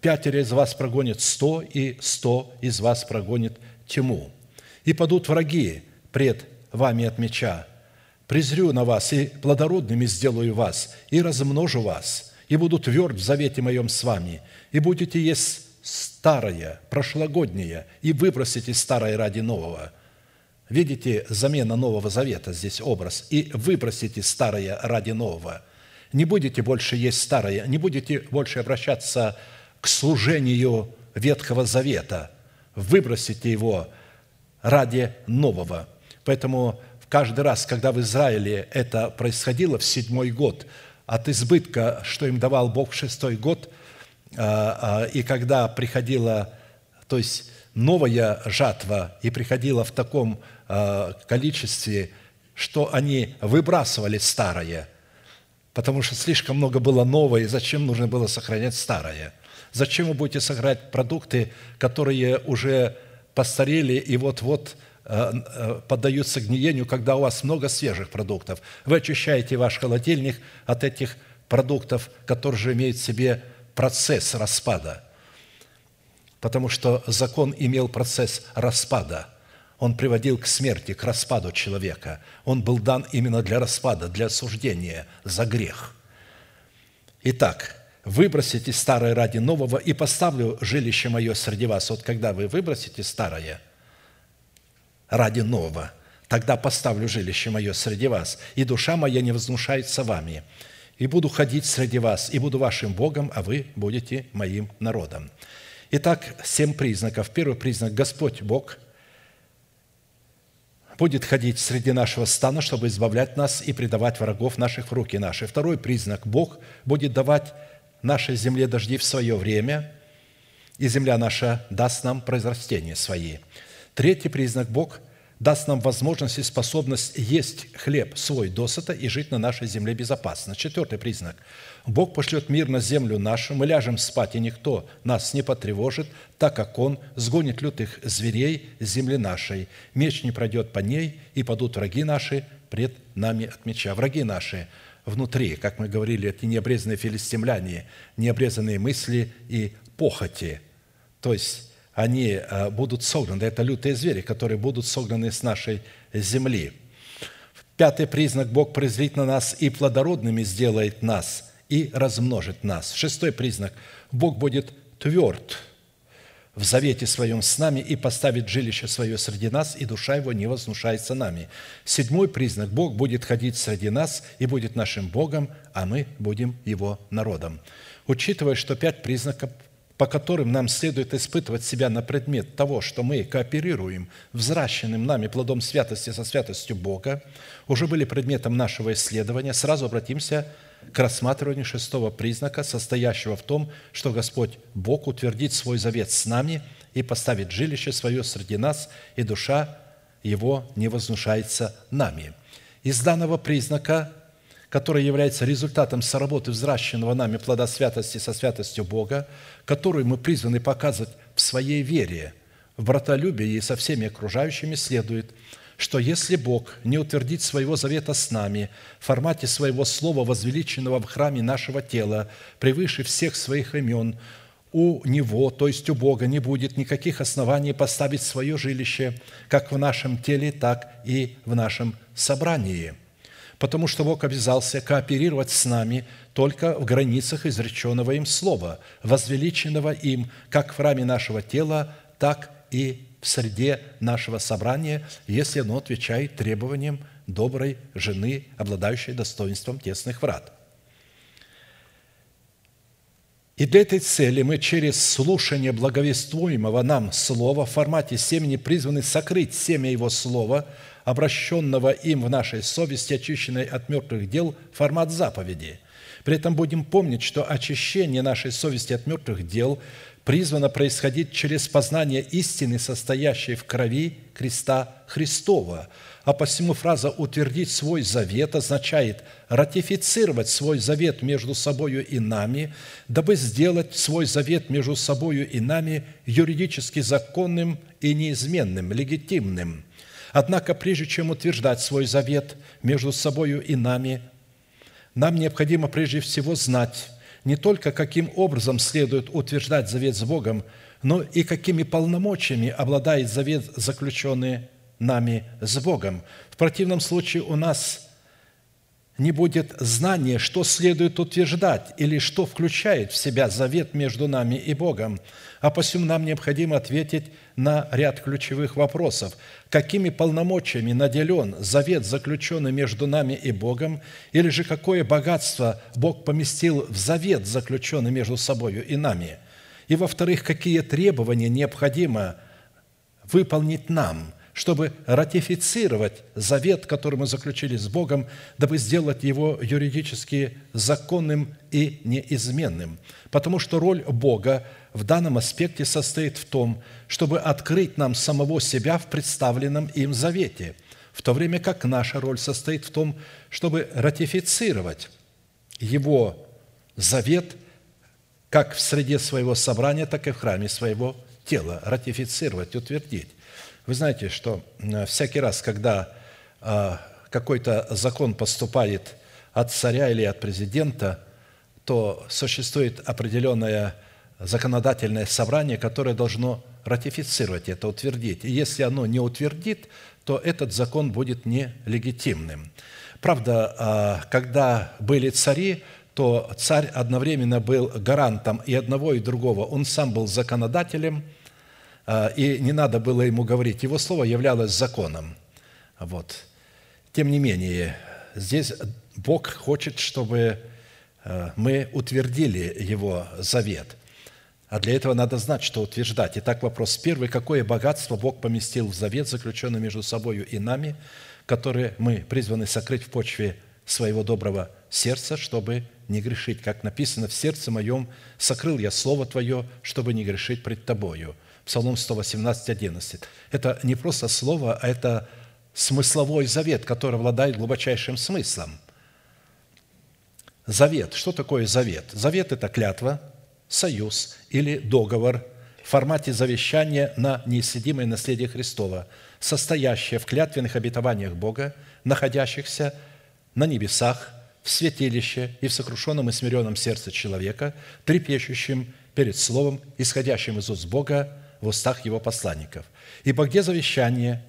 пятеро из вас прогонит сто, и сто из вас прогонит тьму. И падут враги пред вами от меча. Презрю на вас, и плодородными сделаю вас, и размножу вас, и буду тверд в завете моем с вами, и будете есть старое, прошлогоднее, и выбросите старое ради нового». Видите, замена Нового Завета здесь образ. «И выбросите старое ради нового». Не будете больше есть старое, не будете больше обращаться служению Ветхого Завета. Выбросите его ради нового. Поэтому каждый раз, когда в Израиле это происходило в седьмой год, от избытка, что им давал Бог в шестой год, а, а, и когда приходила, то есть новая жатва, и приходила в таком а, количестве, что они выбрасывали старое, потому что слишком много было нового, и зачем нужно было сохранять старое – Зачем вы будете сохранять продукты, которые уже постарели и вот-вот э, э, поддаются гниению, когда у вас много свежих продуктов? Вы очищаете ваш холодильник от этих продуктов, которые же имеют в себе процесс распада. Потому что закон имел процесс распада. Он приводил к смерти, к распаду человека. Он был дан именно для распада, для осуждения за грех. Итак, выбросите старое ради нового, и поставлю жилище мое среди вас. Вот когда вы выбросите старое ради нового, тогда поставлю жилище мое среди вас, и душа моя не вознушается вами, и буду ходить среди вас, и буду вашим Богом, а вы будете моим народом». Итак, семь признаков. Первый признак – Господь Бог будет ходить среди нашего стана, чтобы избавлять нас и предавать врагов наших в руки наши. Второй признак – Бог будет давать нашей земле дожди в свое время, и земля наша даст нам произрастения свои. Третий признак – Бог даст нам возможность и способность есть хлеб свой досыта и жить на нашей земле безопасно. Четвертый признак. Бог пошлет мир на землю нашу, мы ляжем спать, и никто нас не потревожит, так как Он сгонит лютых зверей с земли нашей. Меч не пройдет по ней, и падут враги наши пред нами от меча. Враги наши внутри, как мы говорили, это необрезанные филистимляне, необрезанные мысли и похоти. То есть они э, будут согнаны. Это лютые звери, которые будут согнаны с нашей земли. Пятый признак – Бог презрит на нас и плодородными сделает нас, и размножит нас. Шестой признак – Бог будет тверд в завете своем с нами и поставит жилище свое среди нас, и душа его не вознушается нами. Седьмой признак – Бог будет ходить среди нас и будет нашим Богом, а мы будем Его народом. Учитывая, что пять признаков по которым нам следует испытывать себя на предмет того, что мы кооперируем взращенным нами плодом святости со святостью Бога, уже были предметом нашего исследования, сразу обратимся к рассматриванию шестого признака, состоящего в том, что Господь Бог утвердит свой завет с нами и поставит жилище свое среди нас, и душа Его не вознушается нами. Из данного признака которая является результатом соработы взращенного нами плода святости со святостью Бога, которую мы призваны показывать в своей вере, в братолюбии и со всеми окружающими, следует, что если Бог не утвердит своего завета с нами в формате своего слова, возвеличенного в храме нашего тела, превыше всех своих имен, у Него, то есть у Бога, не будет никаких оснований поставить свое жилище как в нашем теле, так и в нашем собрании – потому что Бог обязался кооперировать с нами только в границах изреченного им слова, возвеличенного им как в храме нашего тела, так и в среде нашего собрания, если оно отвечает требованиям доброй жены, обладающей достоинством тесных врат. И для этой цели мы через слушание благовествуемого нам слова в формате семени призваны сокрыть семя его слова – обращенного им в нашей совести, очищенной от мертвых дел, формат заповеди. При этом будем помнить, что очищение нашей совести от мертвых дел призвано происходить через познание истины, состоящей в крови креста Христова. А посему фраза «утвердить свой завет» означает ратифицировать свой завет между собою и нами, дабы сделать свой завет между собою и нами юридически законным и неизменным, легитимным – Однако, прежде чем утверждать свой завет между собою и нами, нам необходимо прежде всего знать не только, каким образом следует утверждать завет с Богом, но и какими полномочиями обладает завет, заключенный нами с Богом. В противном случае у нас не будет знания, что следует утверждать или что включает в себя завет между нами и Богом. А посему нам необходимо ответить на ряд ключевых вопросов. Какими полномочиями наделен завет, заключенный между нами и Богом, или же какое богатство Бог поместил в завет, заключенный между собою и нами? И, во-вторых, какие требования необходимо выполнить нам – чтобы ратифицировать завет, который мы заключили с Богом, дабы сделать его юридически законным и неизменным. Потому что роль Бога в данном аспекте состоит в том, чтобы открыть нам самого себя в представленном им завете, в то время как наша роль состоит в том, чтобы ратифицировать его завет как в среде своего собрания, так и в храме своего тела, ратифицировать, утвердить. Вы знаете, что э, всякий раз, когда э, какой-то закон поступает от царя или от президента, то существует определенное законодательное собрание, которое должно ратифицировать это, утвердить. И если оно не утвердит, то этот закон будет нелегитимным. Правда, э, когда были цари, то царь одновременно был гарантом и одного, и другого. Он сам был законодателем – и не надо было ему говорить. Его слово являлось законом. Вот. Тем не менее, здесь Бог хочет, чтобы а, мы утвердили Его завет. А для этого надо знать, что утверждать. Итак, вопрос первый. Какое богатство Бог поместил в завет, заключенный между собою и нами, который мы призваны сокрыть в почве своего доброго сердца, чтобы не грешить. Как написано, в сердце моем сокрыл я Слово Твое, чтобы не грешить пред Тобою. Псалом 118, 11. Это не просто слово, а это смысловой завет, который обладает глубочайшим смыслом. Завет. Что такое завет? Завет – это клятва, союз или договор в формате завещания на неисследимое наследие Христова, состоящее в клятвенных обетованиях Бога, находящихся на небесах, в святилище и в сокрушенном и смиренном сердце человека, трепещущим перед Словом, исходящим из уст Бога в устах Его посланников. Ибо где завещание,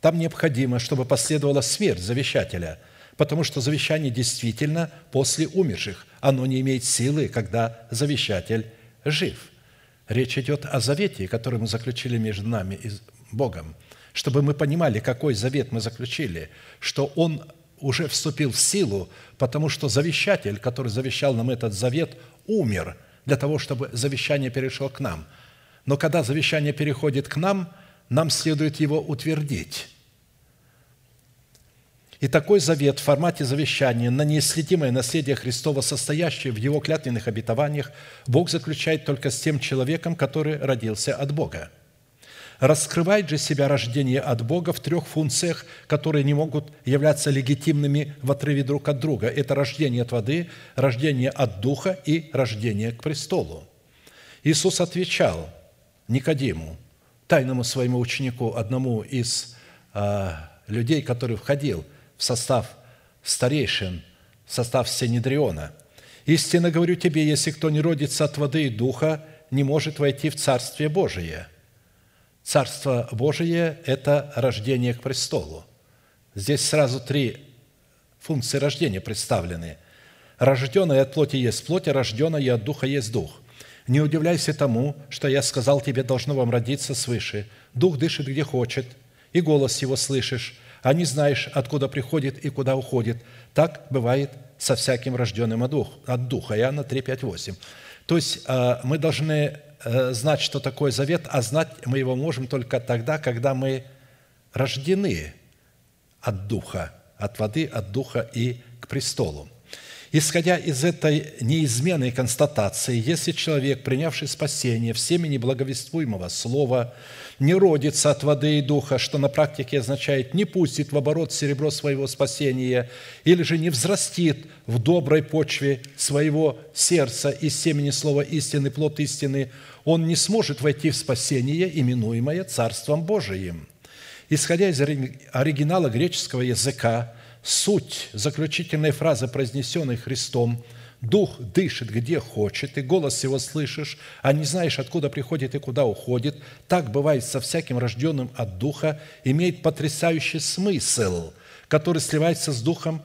там необходимо, чтобы последовала смерть завещателя, потому что завещание действительно после умерших. Оно не имеет силы, когда завещатель жив. Речь идет о завете, который мы заключили между нами и Богом, чтобы мы понимали, какой завет мы заключили, что он уже вступил в силу, потому что завещатель, который завещал нам этот завет, умер для того, чтобы завещание перешло к нам. Но когда завещание переходит к нам, нам следует его утвердить. И такой завет в формате завещания на неисследимое наследие Христова, состоящее в Его клятвенных обетованиях, Бог заключает только с тем человеком, который родился от Бога – раскрывает же себя рождение от Бога в трех функциях, которые не могут являться легитимными в отрыве друг от друга. Это рождение от воды, рождение от Духа и рождение к престолу. Иисус отвечал Никодиму, тайному своему ученику, одному из э, людей, который входил в состав старейшин, в состав Синедриона. «Истинно говорю тебе, если кто не родится от воды и духа, не может войти в Царствие Божие». Царство Божие – это рождение к престолу. Здесь сразу три функции рождения представлены. Рожденное от плоти есть плоть, а рожденное от духа есть дух. Не удивляйся тому, что я сказал тебе, должно вам родиться свыше. Дух дышит, где хочет, и голос его слышишь, а не знаешь, откуда приходит и куда уходит. Так бывает со всяким рожденным от духа. Иоанна 3, 5, 8. То есть а, мы должны Э, знать, что такое завет, а знать мы его можем только тогда, когда мы рождены от Духа, от воды, от Духа и к престолу. Исходя из этой неизменной констатации, если человек, принявший спасение в семени благовествуемого слова, не родится от воды и духа, что на практике означает не пустит в оборот серебро своего спасения, или же не взрастит в доброй почве своего сердца из семени слова истины, плод истины, он не сможет войти в спасение, именуемое Царством Божиим. Исходя из оригинала греческого языка, суть заключительной фразы, произнесенной Христом – Дух дышит, где хочет, и голос его слышишь, а не знаешь, откуда приходит и куда уходит. Так бывает со всяким рожденным от Духа, имеет потрясающий смысл, который сливается с Духом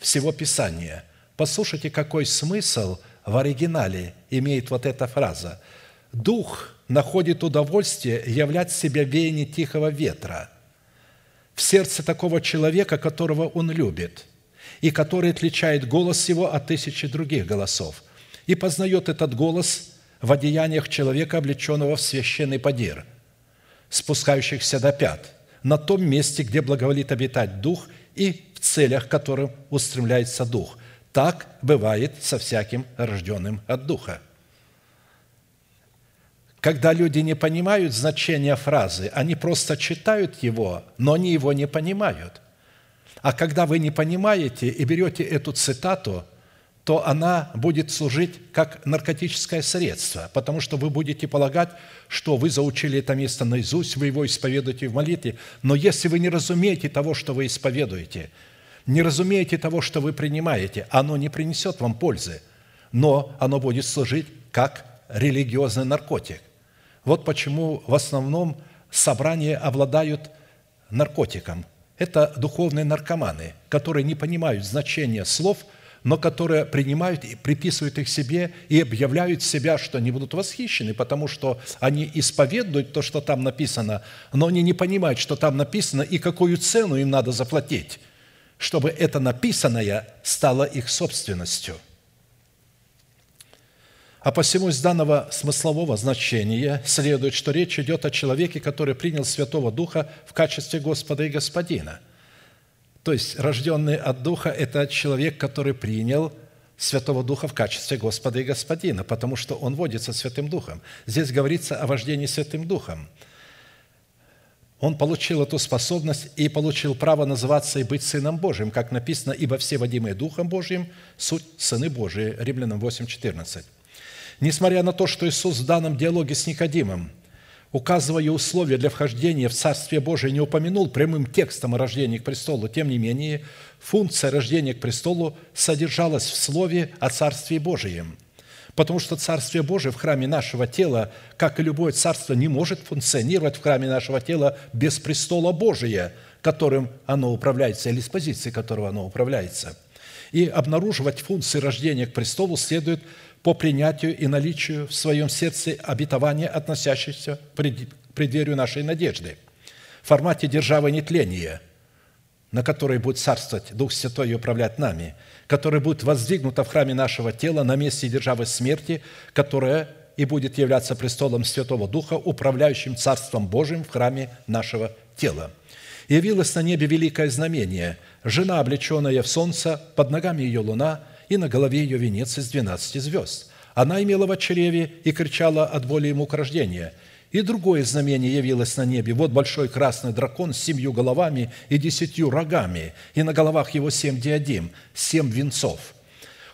всего Писания. Послушайте, какой смысл в оригинале имеет вот эта фраза. «Дух находит удовольствие являть себя веяние тихого ветра в сердце такого человека, которого он любит» и который отличает голос его от тысячи других голосов, и познает этот голос в одеяниях человека, облеченного в священный подир, спускающихся до пят, на том месте, где благоволит обитать Дух, и в целях, к которым устремляется Дух. Так бывает со всяким рожденным от Духа. Когда люди не понимают значения фразы, они просто читают его, но они его не понимают. А когда вы не понимаете и берете эту цитату, то она будет служить как наркотическое средство, потому что вы будете полагать, что вы заучили это место наизусть, вы его исповедуете в молитве. Но если вы не разумеете того, что вы исповедуете, не разумеете того, что вы принимаете, оно не принесет вам пользы, но оно будет служить как религиозный наркотик. Вот почему в основном собрания обладают наркотиком – это духовные наркоманы, которые не понимают значения слов, но которые принимают и приписывают их себе и объявляют себя, что они будут восхищены, потому что они исповедуют то, что там написано, но они не понимают, что там написано и какую цену им надо заплатить, чтобы это написанное стало их собственностью – а посему из данного смыслового значения следует, что речь идет о человеке, который принял Святого Духа в качестве Господа и Господина. То есть рожденный от Духа – это человек, который принял Святого Духа в качестве Господа и Господина, потому что Он водится Святым Духом. Здесь говорится о вождении Святым Духом. Он получил эту способность и получил право называться и быть Сыном Божьим, как написано, «Ибо все водимые Духом Божьим – суть Сыны Божии» Римлянам 8, 14. Несмотря на то, что Иисус в данном диалоге с Никодимом – указывая условия для вхождения в Царствие Божие, не упомянул прямым текстом о рождении к престолу, тем не менее, функция рождения к престолу содержалась в слове о Царстве Божием. Потому что Царствие Божие в храме нашего тела, как и любое царство, не может функционировать в храме нашего тела без престола Божия, которым оно управляется, или с позиции которого оно управляется. И обнаруживать функции рождения к престолу следует по принятию и наличию в своем сердце обетования, относящихся к преддверию нашей надежды, в формате державы нетления, на которой будет царствовать Дух Святой и управлять нами, которая будет воздвигнута в храме нашего тела на месте державы смерти, которая и будет являться престолом Святого Духа, управляющим Царством Божьим в храме нашего тела. Явилось на небе великое знамение – жена, облеченная в солнце, под ногами ее луна – и на голове ее венец из двенадцати звезд. Она имела в чреве и кричала от боли ему к рождению. И другое знамение явилось на небе. Вот большой красный дракон с семью головами и десятью рогами, и на головах его семь диадим, семь венцов.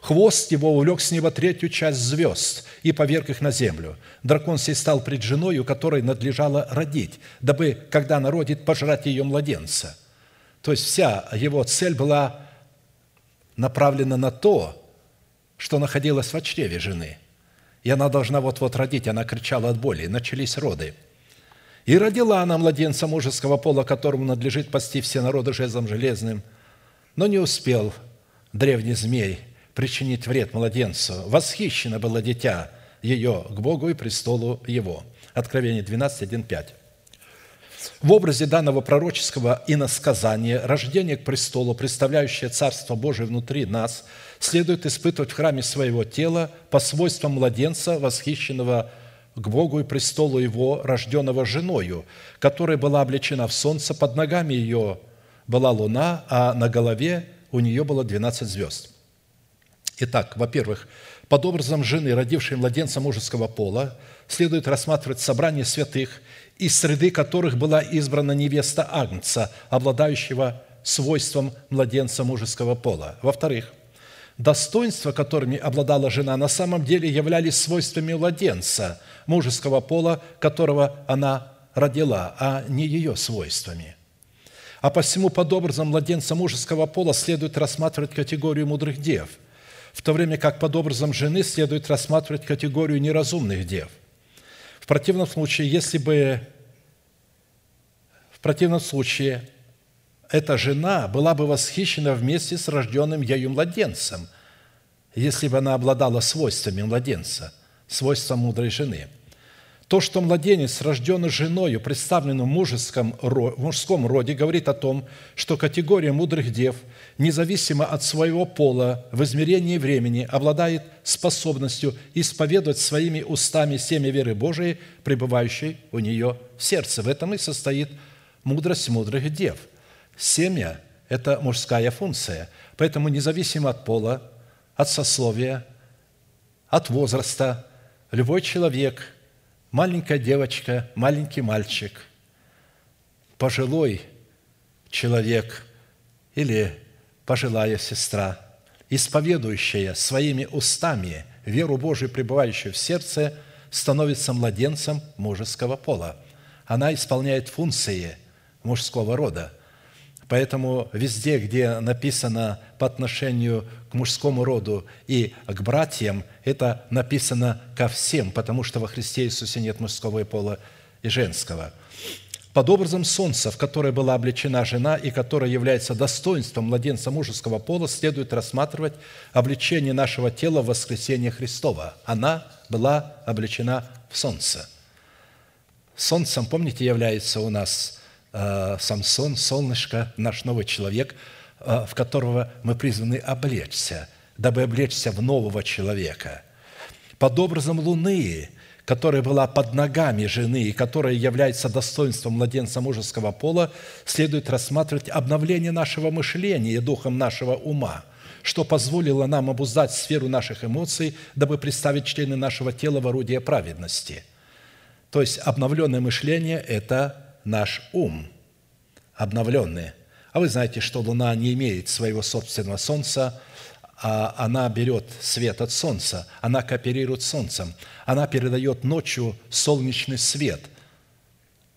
Хвост его улег с неба третью часть звезд и поверг их на землю. Дракон сей стал пред женою, которой надлежало родить, дабы, когда она родит, пожрать ее младенца. То есть вся его цель была направлена на то, что находилось в чреве жены. И она должна вот-вот родить. Она кричала от боли. Начались роды. «И родила она младенца мужеского пола, которому надлежит пасти все народы жезлом железным. Но не успел древний змей причинить вред младенцу. Восхищено было дитя ее к Богу и престолу его». Откровение 12, 1, 5. В образе данного пророческого иносказания рождение к престолу, представляющее Царство Божие внутри нас, следует испытывать в храме своего тела по свойствам младенца, восхищенного к Богу и престолу Его, рожденного женою, которая была облечена в солнце, под ногами ее была луна, а на голове у нее было 12 звезд. Итак, во-первых, под образом жены, родившей младенца мужеского пола, следует рассматривать собрание святых из среды которых была избрана невеста Агнца, обладающего свойством младенца мужеского пола. Во-вторых, достоинства, которыми обладала жена, на самом деле являлись свойствами младенца мужеского пола, которого она родила, а не ее свойствами. А посему под образом младенца мужеского пола следует рассматривать категорию мудрых дев, в то время как под образом жены следует рассматривать категорию неразумных дев – в противном случае, если бы в противном случае эта жена была бы восхищена вместе с рожденным ею младенцем, если бы она обладала свойствами младенца, свойством мудрой жены – то, что младенец, рожденный женою, представлен в мужеском, в мужском роде, говорит о том, что категория мудрых дев, независимо от своего пола, в измерении времени, обладает способностью исповедовать своими устами семя веры Божией, пребывающей у нее в сердце. В этом и состоит мудрость мудрых дев. Семя – это мужская функция, поэтому независимо от пола, от сословия, от возраста, любой человек – маленькая девочка, маленький мальчик, пожилой человек или пожилая сестра, исповедующая своими устами веру Божию, пребывающую в сердце, становится младенцем мужеского пола. Она исполняет функции мужского рода – Поэтому везде, где написано по отношению к мужскому роду и к братьям, это написано ко всем, потому что во Христе Иисусе нет мужского и пола и женского. Под образом солнца, в которое была облечена жена и которая является достоинством младенца мужеского пола, следует рассматривать обличение нашего тела в воскресение Христова. Она была облечена в солнце. Солнцем, помните, является у нас Самсон, солнышко, наш новый человек, э, в которого мы призваны облечься, дабы облечься в нового человека. Под образом Луны, которая была под ногами жены и которая является достоинством младенца мужеского пола, следует рассматривать обновление нашего мышления и духом нашего ума. что позволило нам обуздать сферу наших эмоций, дабы представить члены нашего тела в орудие праведности. То есть обновленное мышление – это наш ум, обновленный. А вы знаете, что Луна не имеет своего собственного Солнца, а она берет свет от Солнца, она кооперирует с Солнцем, она передает ночью солнечный свет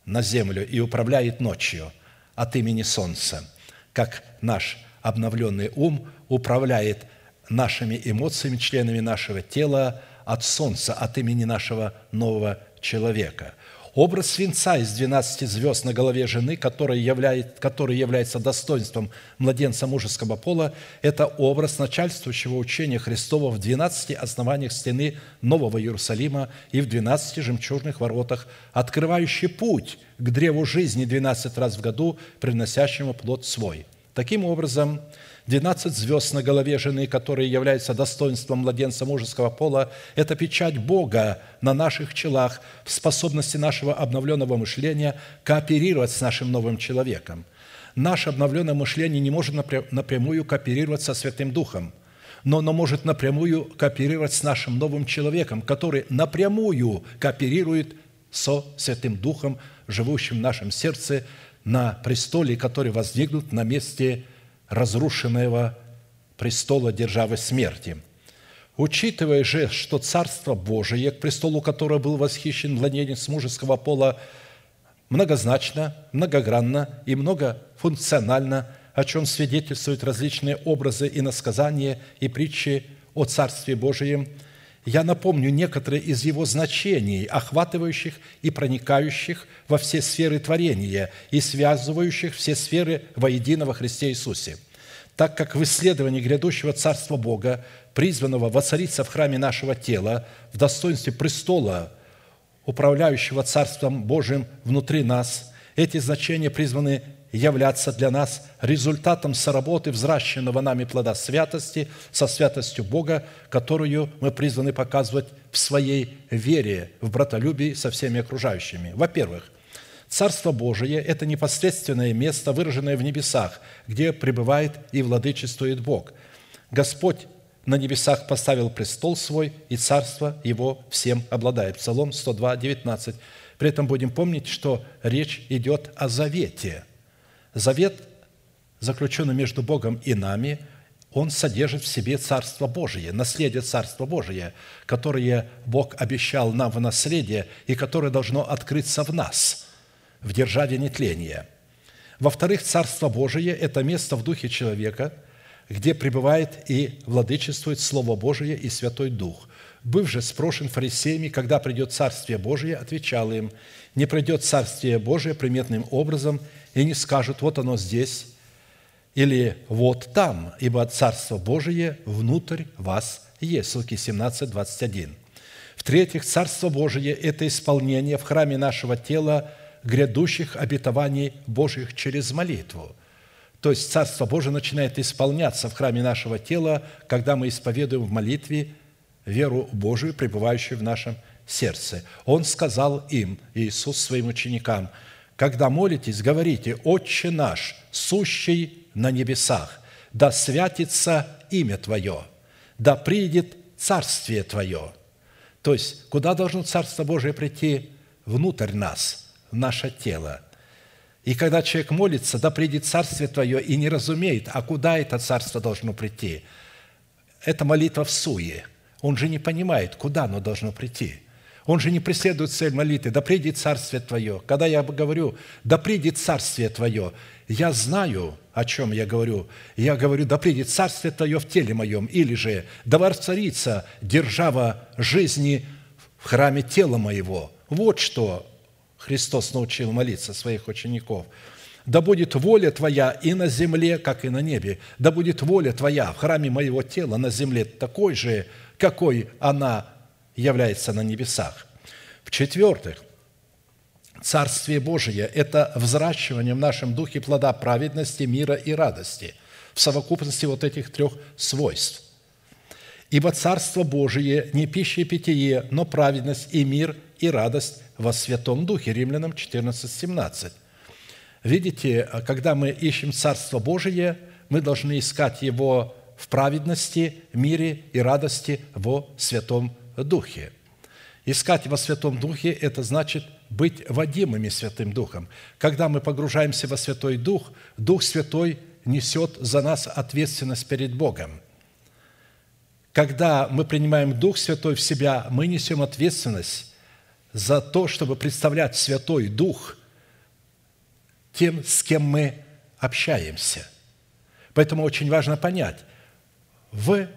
на Землю и управляет ночью от имени Солнца, как наш обновленный ум управляет нашими эмоциями, членами нашего тела от Солнца, от имени нашего нового человека – Образ свинца из 12 звезд на голове жены, который, являет, который является достоинством младенца мужеского пола, это образ начальствующего учения Христова в 12 основаниях стены Нового Иерусалима и в 12 жемчужных воротах, открывающий путь к древу жизни 12 раз в году, приносящему плод свой. Таким образом, 12 звезд на голове жены, которые являются достоинством младенца мужеского пола, это печать Бога на наших челах в способности нашего обновленного мышления кооперировать с нашим новым человеком. Наше обновленное мышление не может напрямую кооперировать со Святым Духом, но оно может напрямую кооперировать с нашим новым человеком, который напрямую кооперирует со Святым Духом, живущим в нашем сердце, на престоле, который воздвигнут на месте разрушенного престола державы смерти. Учитывая же, что Царство Божие, к престолу которого был восхищен младенец мужеского пола, многозначно, многогранно и многофункционально, о чем свидетельствуют различные образы и насказания и притчи о Царстве Божием – я напомню некоторые из его значений, охватывающих и проникающих во все сферы творения и связывающих все сферы воедино во Христе Иисусе. Так как в исследовании грядущего Царства Бога, призванного воцариться в храме нашего тела, в достоинстве престола, управляющего Царством Божиим внутри нас, эти значения призваны являться для нас результатом соработы взращенного нами плода святости со святостью Бога, которую мы призваны показывать в своей вере, в братолюбии со всеми окружающими. Во-первых, Царство Божие – это непосредственное место, выраженное в небесах, где пребывает и владычествует Бог. Господь на небесах поставил престол свой, и царство его всем обладает. Псалом 102, 19. При этом будем помнить, что речь идет о завете – Завет, заключенный между Богом и нами, он содержит в себе Царство Божие, наследие Царства Божие, которое Бог обещал нам в наследие и которое должно открыться в нас, в державе нетления. Во-вторых, Царство Божие – это место в духе человека, где пребывает и владычествует Слово Божие и Святой Дух. Быв же спрошен фарисеями, когда придет Царствие Божие, отвечал им, не придет Царствие Божие приметным образом – и не скажут, вот оно здесь, или вот там, ибо Царство Божие внутрь вас есть. Луки 17, 21. В-третьих, Царство Божие – это исполнение в храме нашего тела грядущих обетований Божьих через молитву. То есть Царство Божие начинает исполняться в храме нашего тела, когда мы исповедуем в молитве веру Божию, пребывающую в нашем сердце. Он сказал им, Иисус, своим ученикам – когда молитесь, говорите, «Отче наш, сущий на небесах, да святится имя Твое, да придет Царствие Твое». То есть, куда должно Царство Божие прийти? Внутрь нас, в наше тело. И когда человек молится, да придет Царствие Твое, и не разумеет, а куда это Царство должно прийти, это молитва в суе. Он же не понимает, куда оно должно прийти – он же не преследует цель молитвы, да придет Царствие Твое. Когда я говорю, да придет Царствие Твое, я знаю, о чем я говорю. Я говорю, да придет Царствие Твое в теле моем, или же да воцарится держава жизни в храме тела моего. Вот что Христос научил молиться своих учеников. Да будет воля Твоя и на земле, как и на небе. Да будет воля Твоя в храме моего тела на земле такой же, какой она является на небесах. В-четвертых, Царствие Божие – это взращивание в нашем духе плода праведности, мира и радости в совокупности вот этих трех свойств. Ибо Царство Божие не пища и питье, но праведность и мир и радость во Святом Духе. Римлянам 14, 17. Видите, когда мы ищем Царство Божие, мы должны искать его в праведности, мире и радости во Святом Духе. Искать во Святом Духе – это значит быть водимыми Святым Духом. Когда мы погружаемся во Святой Дух, Дух Святой несет за нас ответственность перед Богом. Когда мы принимаем Дух Святой в себя, мы несем ответственность за то, чтобы представлять Святой Дух тем, с кем мы общаемся. Поэтому очень важно понять, в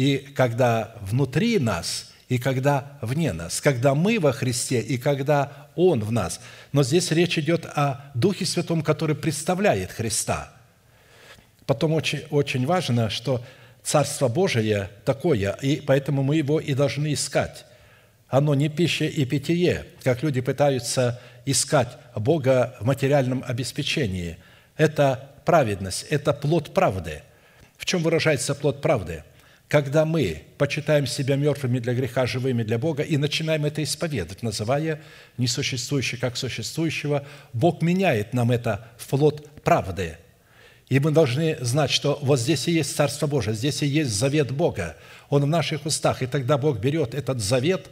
и когда внутри нас, и когда вне нас, когда мы во Христе, и когда Он в нас. Но здесь речь идет о Духе Святом, который представляет Христа. Потом очень, очень важно, что Царство Божие такое, и поэтому мы его и должны искать. Оно не пища и питье, как люди пытаются искать Бога в материальном обеспечении. Это праведность, это плод правды. В чем выражается плод правды? Когда мы почитаем себя мертвыми для греха, живыми для Бога, и начинаем это исповедовать, называя несуществующее как существующего, Бог меняет нам это в плод правды – и мы должны знать, что вот здесь и есть Царство Божие, здесь и есть завет Бога. Он в наших устах. И тогда Бог берет этот завет,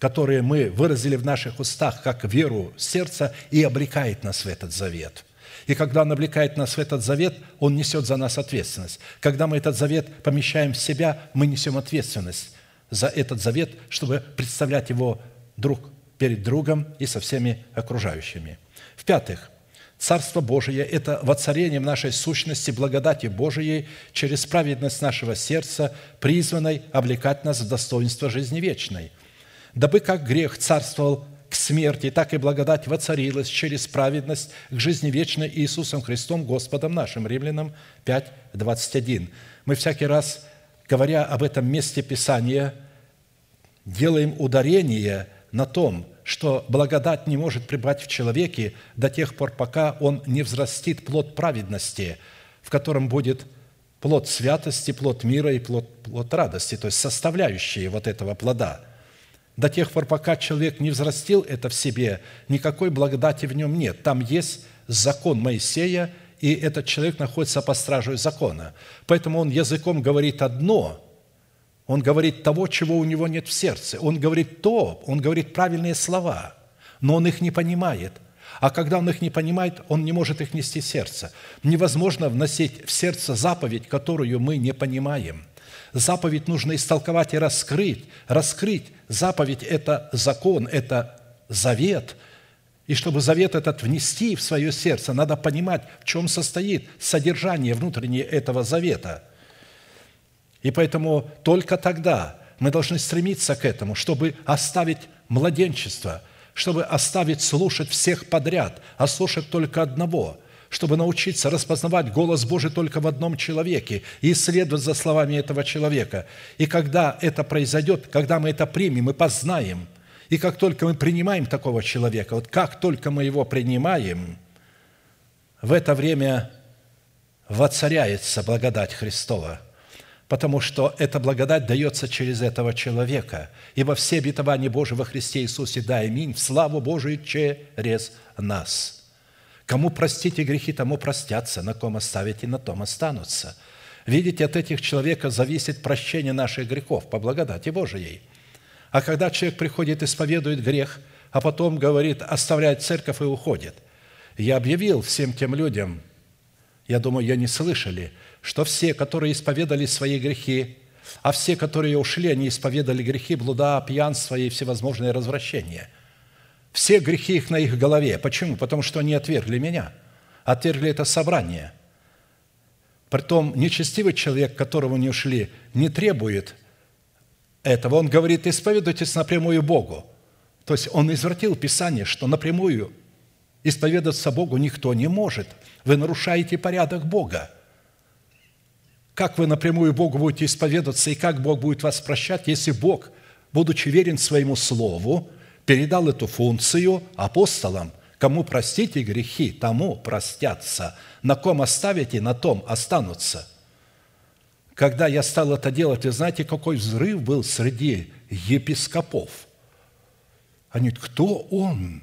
который мы выразили в наших устах, как веру сердца, и облекает нас в этот завет. И когда Он облекает нас в этот завет, Он несет за нас ответственность. Когда мы этот завет помещаем в себя, мы несем ответственность за этот завет, чтобы представлять его друг перед другом и со всеми окружающими. В-пятых, Царство Божие – это воцарение в нашей сущности благодати Божией через праведность нашего сердца, призванной облекать нас в достоинство жизни вечной. Дабы как грех царствовал к смерти, так и благодать воцарилась через праведность к жизни вечной Иисусом Христом, Господом нашим. Римлянам 5, 21. Мы всякий раз, говоря об этом месте Писания, делаем ударение на том – что благодать не может пребывать в человеке до тех пор, пока он не взрастит плод праведности, в котором будет плод святости, плод мира и плод, плод радости, то есть составляющие вот этого плода. До тех пор, пока человек не взрастил это в себе, никакой благодати в нем нет. Там есть закон Моисея, и этот человек находится по стражу закона. Поэтому он языком говорит одно, он говорит того, чего у него нет в сердце. Он говорит то, он говорит правильные слова, но он их не понимает. А когда он их не понимает, он не может их нести в сердце. Невозможно вносить в сердце заповедь, которую мы не понимаем. Заповедь нужно истолковать и раскрыть. Раскрыть заповедь – это закон, это завет. И чтобы завет этот внести в свое сердце, надо понимать, в чем состоит содержание внутреннее этого завета – и поэтому только тогда мы должны стремиться к этому, чтобы оставить младенчество, чтобы оставить слушать всех подряд, а слушать только одного, чтобы научиться распознавать голос Божий только в одном человеке и исследовать за словами этого человека. И когда это произойдет, когда мы это примем и познаем, и как только мы принимаем такого человека, вот как только мы его принимаем, в это время воцаряется благодать Христова – потому что эта благодать дается через этого человека. Ибо все обетования Божьи во Христе Иисусе, да, аминь, в славу Божию через нас. Кому простите грехи, тому простятся, на ком оставите, на том останутся. Видите, от этих человека зависит прощение наших грехов по благодати Божией. А когда человек приходит, исповедует грех, а потом говорит, оставляет церковь и уходит. Я объявил всем тем людям, я думаю, я не слышали – что все, которые исповедали свои грехи, а все, которые ушли, они исповедали грехи блуда, пьянства и всевозможные развращения. Все грехи их на их голове. Почему? Потому что они отвергли меня. Отвергли это собрание. Притом нечестивый человек, которого не ушли, не требует этого. Он говорит, исповедуйтесь напрямую Богу. То есть он извратил Писание, что напрямую исповедаться Богу никто не может. Вы нарушаете порядок Бога – как вы напрямую Богу будете исповедоваться и как Бог будет вас прощать, если Бог, будучи верен своему Слову, передал эту функцию апостолам, кому простите грехи, тому простятся, на ком оставите, на том останутся. Когда я стал это делать, вы знаете, какой взрыв был среди епископов? Они говорят, кто он,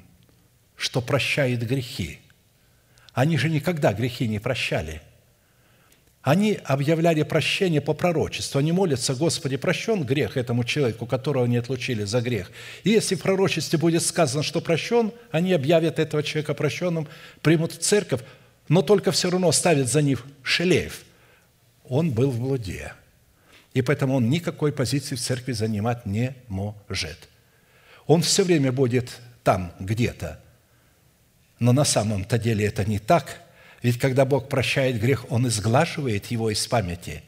что прощает грехи? Они же никогда грехи не прощали – они объявляли прощение по пророчеству. Они молятся, Господи, прощен грех этому человеку, которого не отлучили за грех. И если в пророчестве будет сказано, что прощен, они объявят этого человека прощенным, примут в церковь, но только все равно ставят за них шелеев. Он был в блуде. И поэтому он никакой позиции в церкви занимать не может. Он все время будет там где-то. Но на самом-то деле это не так – ведь когда Бог прощает грех, Он изглаживает его из памяти,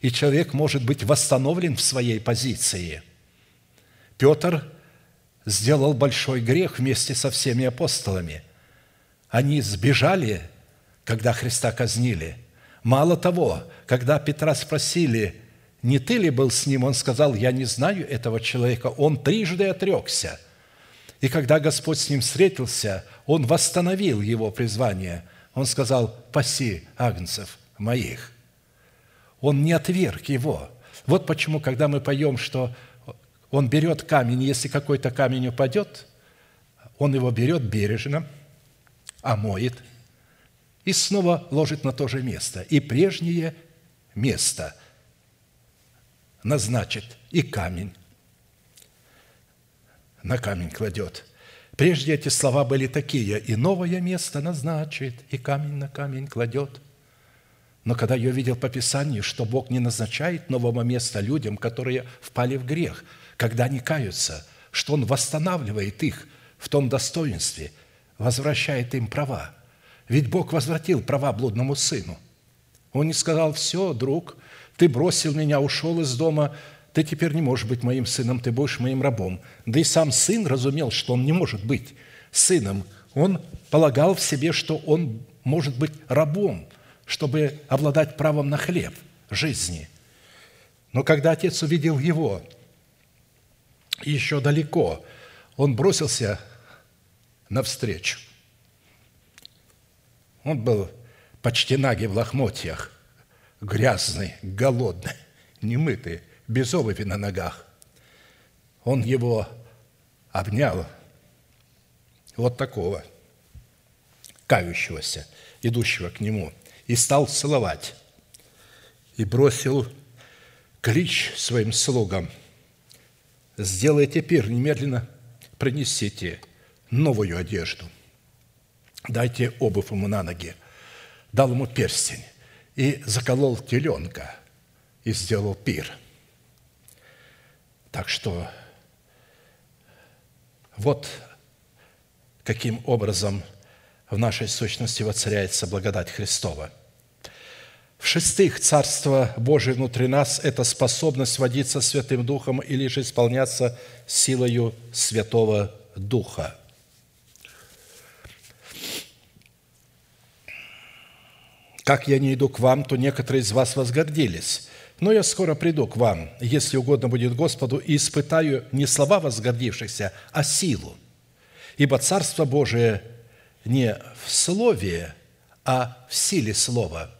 и человек может быть восстановлен в своей позиции. Петр сделал большой грех вместе со всеми апостолами. Они сбежали, когда Христа казнили. Мало того, когда Петра спросили, не ты ли был с ним, он сказал, я не знаю этого человека. Он трижды отрекся. И когда Господь с ним встретился, он восстановил его призвание – он сказал, паси агнцев моих. Он не отверг его. Вот почему, когда мы поем, что он берет камень, если какой-то камень упадет, он его берет бережно, омоет и снова ложит на то же место. И прежнее место назначит и камень на камень кладет – Прежде эти слова были такие, «И новое место назначит, и камень на камень кладет». Но когда я видел по Писанию, что Бог не назначает нового места людям, которые впали в грех, когда они каются, что Он восстанавливает их в том достоинстве, возвращает им права. Ведь Бог возвратил права блудному сыну. Он не сказал, все, друг, ты бросил меня, ушел из дома, ты теперь не можешь быть моим сыном, ты будешь моим рабом. Да и сам сын разумел, что он не может быть сыном. Он полагал в себе, что он может быть рабом, чтобы обладать правом на хлеб жизни. Но когда отец увидел его еще далеко, он бросился навстречу. Он был почти наги в лохмотьях, грязный, голодный, немытый – без обуви на ногах. Он его обнял, вот такого, кающегося, идущего к нему, и стал целовать, и бросил клич своим слугам, «Сделайте пир, немедленно принесите новую одежду, дайте обувь ему на ноги». Дал ему перстень и заколол теленка, и сделал пир – так что вот каким образом в нашей сущности воцаряется благодать Христова. В-шестых, Царство Божие внутри нас – это способность водиться Святым Духом или же исполняться силою Святого Духа. «Как я не иду к вам, то некоторые из вас возгордились. Но я скоро приду к вам, если угодно будет Господу, и испытаю не слова возгордившихся, а силу. Ибо Царство Божие не в слове, а в силе слова.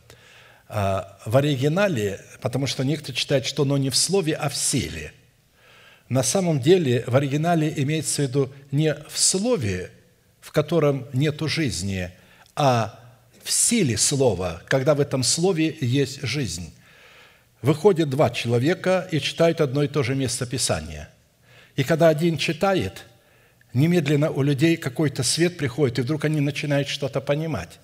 А в оригинале, потому что некоторые читают, что оно не в слове, а в силе. На самом деле в оригинале имеется в виду не в слове, в котором нет жизни, а в силе слова, когда в этом слове есть жизнь выходят два человека и читают одно и то же место Писания. И когда один читает, немедленно у людей какой-то свет приходит, и вдруг они начинают что-то понимать.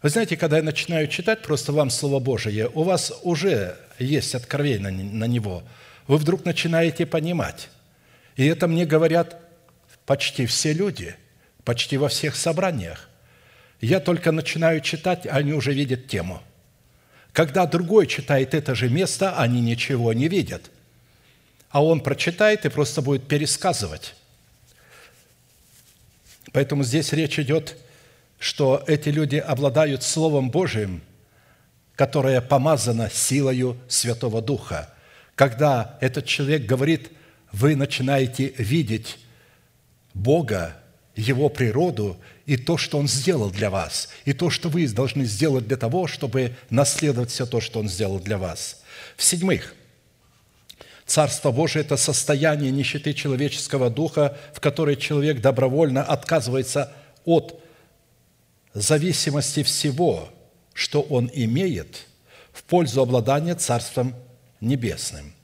Вы знаете, когда я начинаю читать просто вам Слово Божие, у вас уже есть откровение на него. Вы вдруг начинаете понимать. И это мне говорят почти все люди, почти во всех собраниях. Я только начинаю читать, а они уже видят тему – когда другой читает это же место, они ничего не видят. А он прочитает и просто будет пересказывать. Поэтому здесь речь идет, что эти люди обладают Словом Божиим, которое помазано силою Святого Духа. Когда этот человек говорит, вы начинаете видеть Бога, Его природу – и то, что Он сделал для вас, и то, что вы должны сделать для того, чтобы наследовать все то, что Он сделал для вас. В-седьмых, Царство Божие – это состояние нищеты человеческого духа, в которой человек добровольно отказывается от зависимости всего, что он имеет, в пользу обладания Царством Небесным.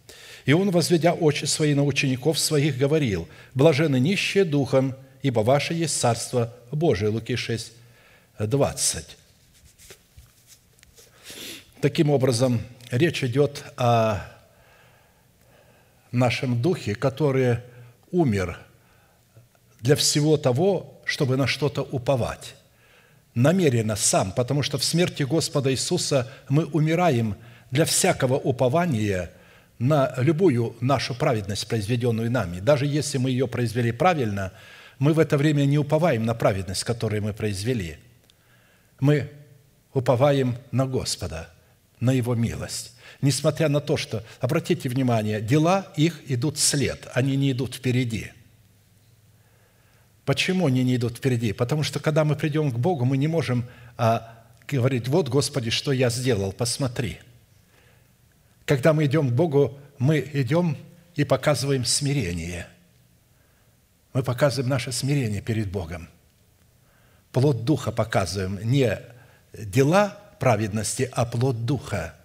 И он, возведя очи свои на учеников своих, говорил, «Блажены нищие духом, ибо ваше есть Царство Божие». Луки 6, 20. Таким образом, речь идет о нашем духе, который умер для всего того, чтобы на что-то уповать. Намеренно сам, потому что в смерти Господа Иисуса мы умираем для всякого упования на любую нашу праведность, произведенную нами. Даже если мы ее произвели правильно, мы в это время не уповаем на праведность, которую мы произвели. Мы уповаем на Господа, на Его милость. Несмотря на то, что, обратите внимание, дела их идут вслед, они не идут впереди. Почему они не идут впереди? Потому что, когда мы придем к Богу, мы не можем а, говорить, вот, Господи, что я сделал, посмотри. Когда мы идем к Богу, мы идем и показываем смирение. Мы показываем наше смирение перед Богом. Плод Духа показываем, не дела праведности, а плод Духа –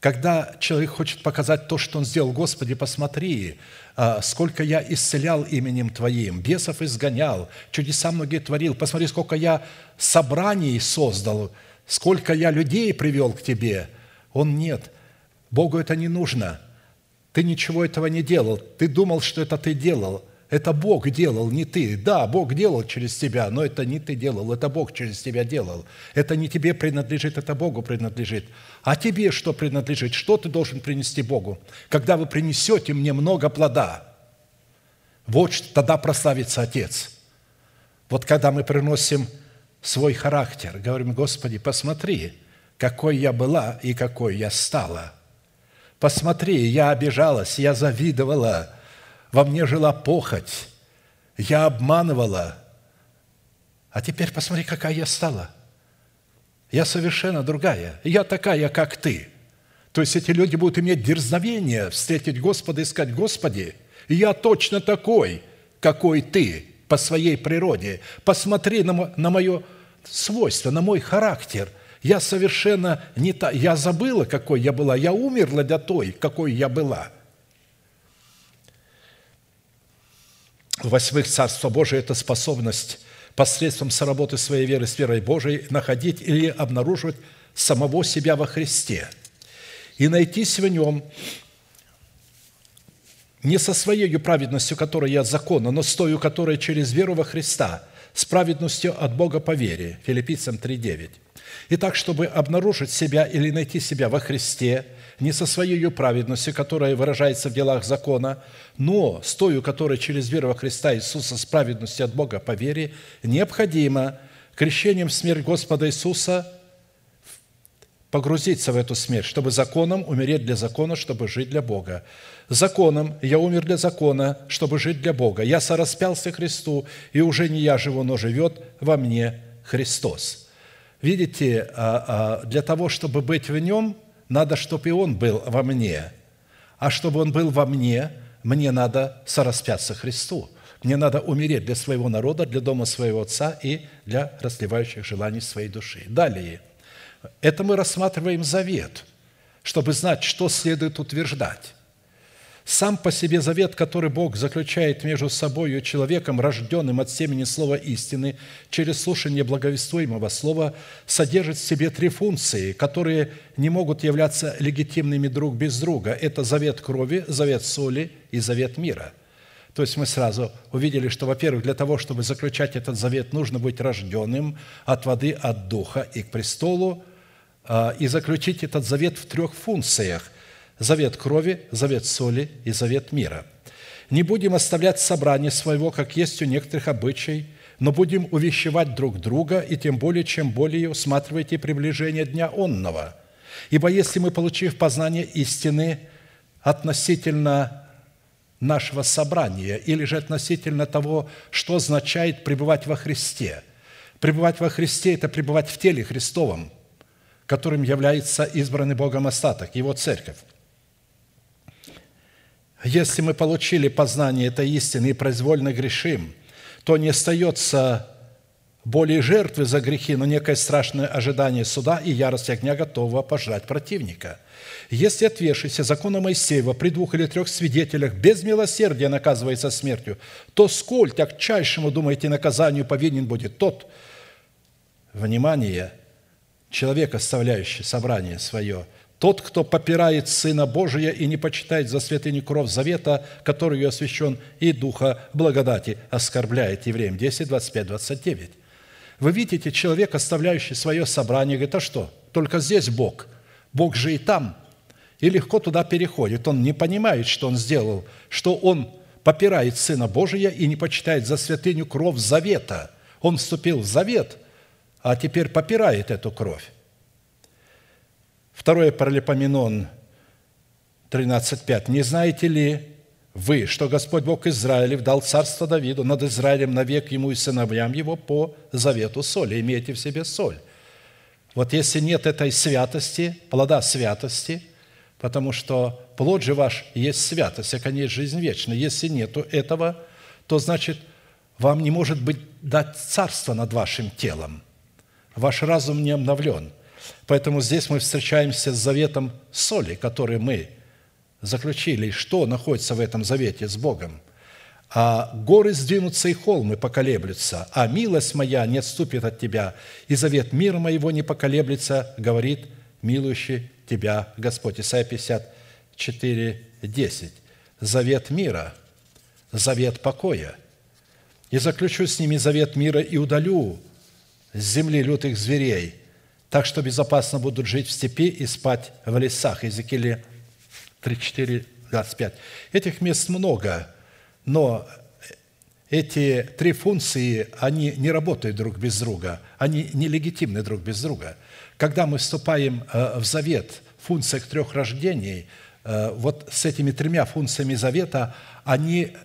когда человек хочет показать то, что он сделал, Господи, посмотри, а, сколько я исцелял именем Твоим, бесов изгонял, чудеса многие творил, посмотри, сколько я собраний создал, сколько я людей привел к Тебе. Он нет. Богу это не нужно. Ты ничего этого не делал. Ты думал, что это ты делал – это Бог делал, не ты. Да, Бог делал через тебя, но это не ты делал, это Бог через тебя делал. Это не тебе принадлежит, это Богу принадлежит. А тебе что принадлежит? Что ты должен принести Богу? Когда вы принесете мне много плода, вот тогда прославится Отец. Вот когда мы приносим свой характер, говорим, Господи, посмотри, какой я была и какой я стала. Посмотри, я обижалась, я завидовала – во мне жила похоть, я обманывала. А теперь посмотри, какая я стала. Я совершенно другая. Я такая, как ты. То есть эти люди будут иметь дерзновение встретить Господа и сказать, Господи, я точно такой, какой ты по своей природе. Посмотри на, на мое свойство, на мой характер. Я совершенно не та. Я забыла, какой я была. Я умерла для той, какой я была – Восьмых, Царство Божие – это способность посредством соработы своей веры с верой Божией находить или обнаруживать самого себя во Христе и найтись в нем не со своей праведностью, которая я от закона, но с той, которая через веру во Христа, с праведностью от Бога по вере. Филиппийцам 3,9. Итак, чтобы обнаружить себя или найти себя во Христе – не со своей праведностью, которая выражается в делах закона, но с той, которая через веру во Христа Иисуса с праведностью от Бога по вере, необходимо крещением в смерть Господа Иисуса погрузиться в эту смерть, чтобы законом умереть для закона, чтобы жить для Бога. Законом я умер для закона, чтобы жить для Бога. Я сораспялся Христу, и уже не я живу, но живет во мне Христос. Видите, а, а, для того, чтобы быть в Нем, надо, чтобы и Он был во мне. А чтобы Он был во мне, мне надо сораспяться Христу. Мне надо умереть для своего народа, для дома своего Отца и для расливающих желаний своей души. Далее. Это мы рассматриваем завет, чтобы знать, что следует утверждать. Сам по себе завет, который Бог заключает между собой и человеком, рожденным от семени слова истины, через слушание благовествуемого слова, содержит в себе три функции, которые не могут являться легитимными друг без друга. Это завет крови, завет соли и завет мира. То есть мы сразу увидели, что, во-первых, для того, чтобы заключать этот завет, нужно быть рожденным от воды, от духа и к престолу, а, и заключить этот завет в трех функциях завет крови, завет соли и завет мира. Не будем оставлять собрание своего, как есть у некоторых обычай, но будем увещевать друг друга, и тем более, чем более усматриваете приближение дня онного. Ибо если мы, получив познание истины относительно нашего собрания или же относительно того, что означает пребывать во Христе. Пребывать во Христе – это пребывать в теле Христовом, которым является избранный Богом остаток, Его церковь. Если мы получили познание этой истины и произвольно грешим, то не остается более жертвы за грехи, но некое страшное ожидание суда и ярость огня, готового пожрать противника. Если отвешийся закона Моисеева при двух или трех свидетелях без милосердия наказывается смертью, то сколь тягчайшему, думаете, наказанию повинен будет тот, внимание, человек, оставляющий собрание свое, тот, кто попирает Сына Божия и не почитает за святыню кровь завета, который освящен, и Духа благодати оскорбляет. Евреям 10, 25, 29. Вы видите, человек, оставляющий свое собрание, говорит, а что, только здесь Бог, Бог же и там, и легко туда переходит. Он не понимает, что он сделал, что он попирает Сына Божия и не почитает за святыню кровь завета. Он вступил в завет, а теперь попирает эту кровь. Второе Паралипоменон 13.5. «Не знаете ли, вы, что Господь Бог Израилев дал царство Давиду над Израилем навек ему и сыновьям его по завету соли. Имейте в себе соль. Вот если нет этой святости, плода святости, потому что плод же ваш есть святость, а конец жизнь вечная. Если нету этого, то значит, вам не может быть дать царство над вашим телом. Ваш разум не обновлен. Поэтому здесь мы встречаемся с заветом соли, который мы заключили, что находится в этом завете с Богом. А горы сдвинутся и холмы поколеблются, а милость моя не отступит от тебя, и завет мира моего не поколеблется, говорит милующий тебя Господь. Исайя 54, 10. Завет мира, завет покоя. И заключу с ними завет мира и удалю с земли лютых зверей, так что безопасно будут жить в степи и спать в лесах. Иезекииле 34, 25. Этих мест много, но эти три функции, они не работают друг без друга, они нелегитимны друг без друга. Когда мы вступаем э, в завет в функциях трех рождений, э, вот с этими тремя функциями завета, они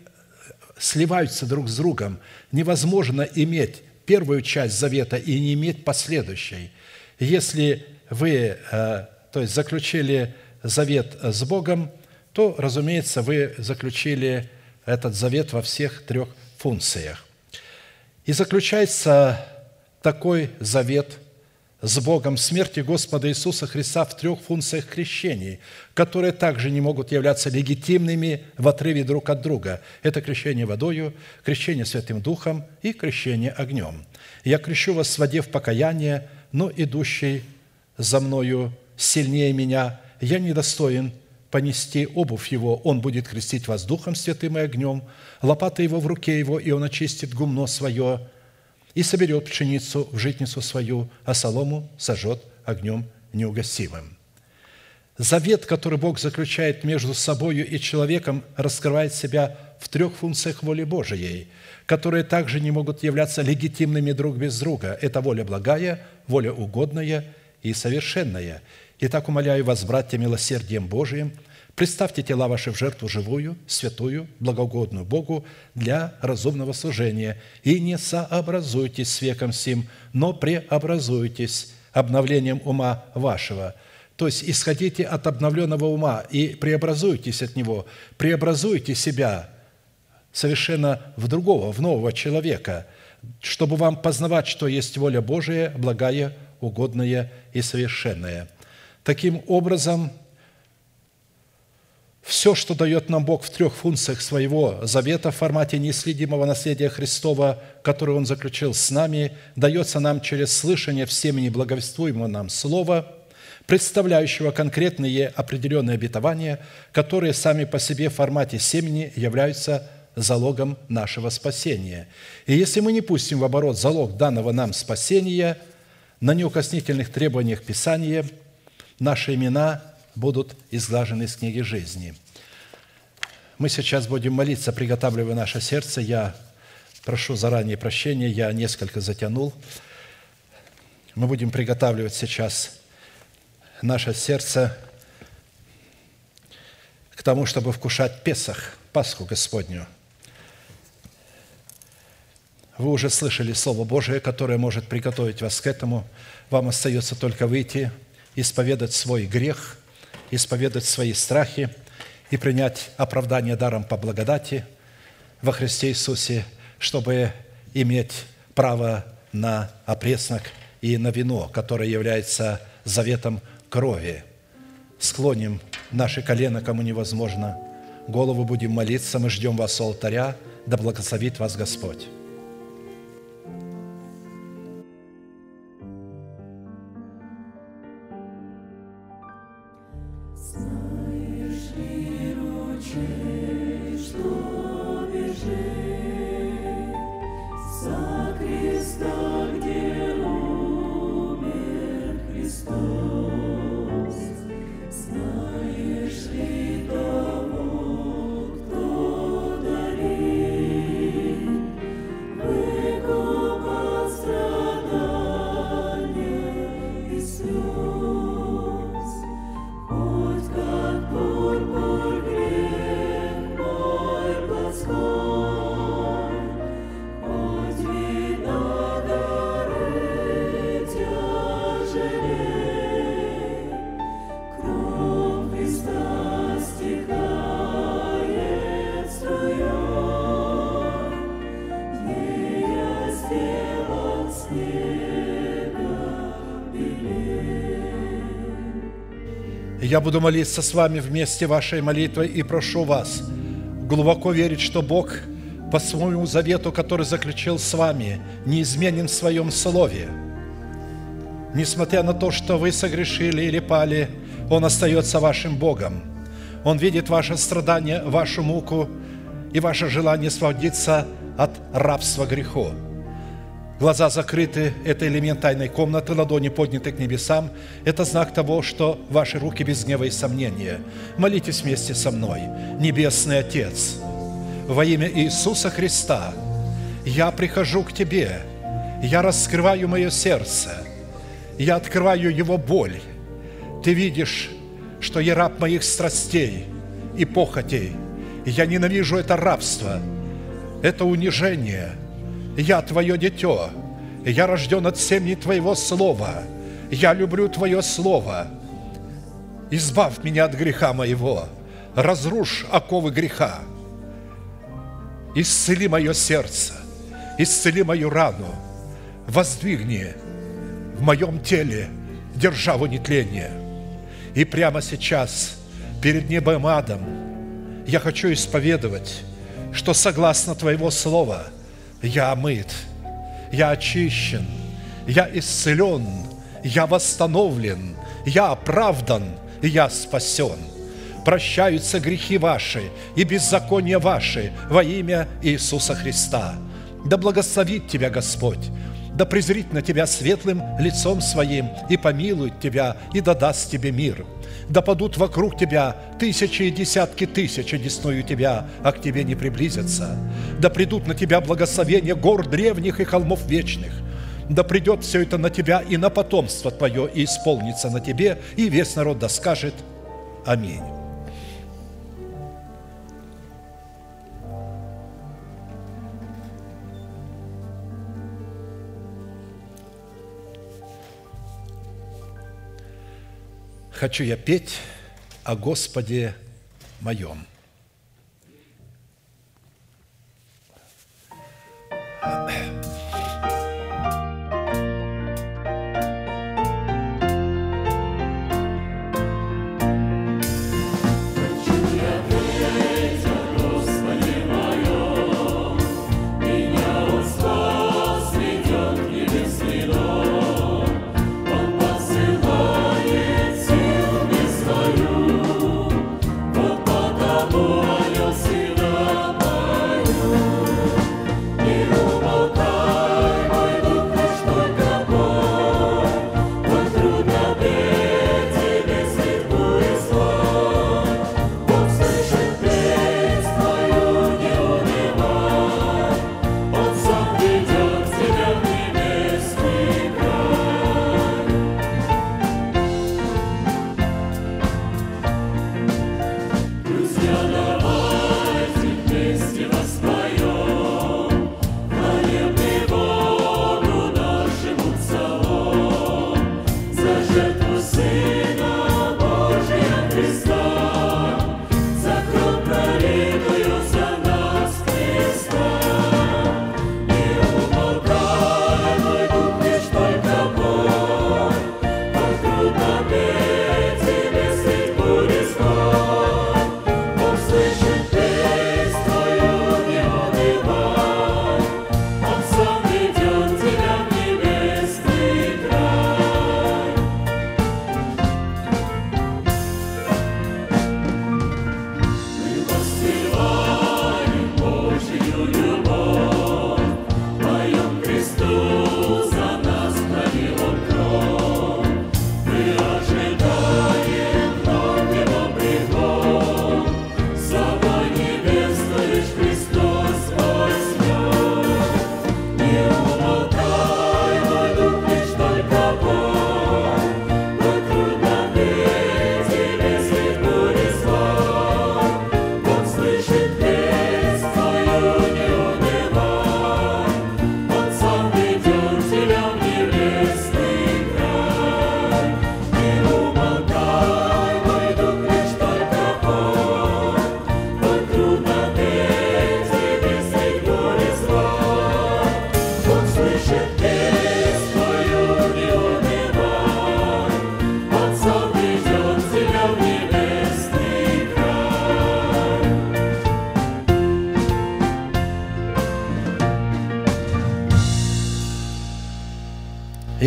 сливаются друг с другом. Невозможно иметь первую часть завета и не иметь последующей. Если вы, э, то есть, заключили завет с Богом, то, разумеется, вы заключили этот завет во всех трех функциях. И заключается такой завет с Богом смерти Господа Иисуса Христа в трех функциях крещений, которые также не могут являться легитимными в отрыве друг от друга. Это крещение водою, крещение Святым Духом и крещение огнем. «Я крещу вас в воде в покаяние, но идущий за мною сильнее меня, я недостоин понести обувь его, он будет крестить вас Духом Святым и огнем, лопата его в руке его, и он очистит гумно свое, и соберет пшеницу в житницу свою, а солому сожжет огнем неугасимым». Завет, который Бог заключает между собою и человеком, раскрывает себя в трех функциях воли Божией, которые также не могут являться легитимными друг без друга. Это воля благая, воля угодная и совершенная. Итак, умоляю вас, братья, милосердием Божиим, представьте тела ваши в жертву живую, святую, благоугодную Богу для разумного служения, и не сообразуйтесь с веком сим, но преобразуйтесь обновлением ума вашего». То есть исходите от обновленного ума и преобразуйтесь от него, преобразуйте себя совершенно в другого, в нового человека, чтобы вам познавать, что есть воля Божия, благая, угодная и совершенная – Таким образом, все, что дает нам Бог в трех функциях своего завета в формате неследимого наследия Христова, которое Он заключил с нами, дается нам через слышание всеми благовествуемого нам Слова, представляющего конкретные определенные обетования, которые сами по себе в формате семени являются залогом нашего спасения. И если мы не пустим в оборот залог данного нам спасения на неукоснительных требованиях Писания – наши имена будут изглажены из книги жизни. Мы сейчас будем молиться, приготавливая наше сердце. Я прошу заранее прощения, я несколько затянул. Мы будем приготавливать сейчас наше сердце к тому, чтобы вкушать Песах, Пасху Господню. Вы уже слышали Слово Божие, которое может приготовить вас к этому. Вам остается только выйти – исповедать свой грех, исповедать свои страхи и принять оправдание даром по благодати во Христе Иисусе, чтобы иметь право на опреснок и на вино, которое является заветом крови. Склоним наши колено, кому невозможно. Голову будем молиться, мы ждем вас у алтаря. Да благословит вас Господь. Я буду молиться с вами вместе вашей молитвой и прошу вас глубоко верить, что Бог по своему завету, который заключил с вами, неизменен в своем слове. Несмотря на то, что вы согрешили или пали, Он остается вашим Богом. Он видит ваше страдание, вашу муку и ваше желание освободиться от рабства греху. Глаза закрыты – это элемент тайной комнаты, ладони подняты к небесам. Это знак того, что ваши руки без гнева и сомнения. Молитесь вместе со мной. Небесный Отец, во имя Иисуса Христа, я прихожу к Тебе, я раскрываю мое сердце, я открываю его боль. Ты видишь, что я раб моих страстей и похотей. Я ненавижу это рабство, это унижение – я Твое дитё, я рожден от семени Твоего Слова, я люблю Твое Слово. Избавь меня от греха моего, разрушь оковы греха, исцели мое сердце, исцели мою рану, воздвигни в моем теле державу нетления. И прямо сейчас, перед небом адом, я хочу исповедовать, что согласно Твоего Слова – я омыт, я очищен, я исцелен, я восстановлен, я оправдан, я спасен. Прощаются грехи ваши и беззакония ваши во имя Иисуса Христа. Да благословит тебя Господь, да презрит на тебя светлым лицом своим и помилует тебя и да даст тебе мир – да падут вокруг тебя тысячи и десятки тысяч, одесную тебя, а к тебе не приблизятся. Да придут на тебя благословения гор древних и холмов вечных. Да придет все это на тебя и на потомство твое, и исполнится на тебе, и весь народ да скажет Аминь. Хочу я петь о Господе моем. Друзья,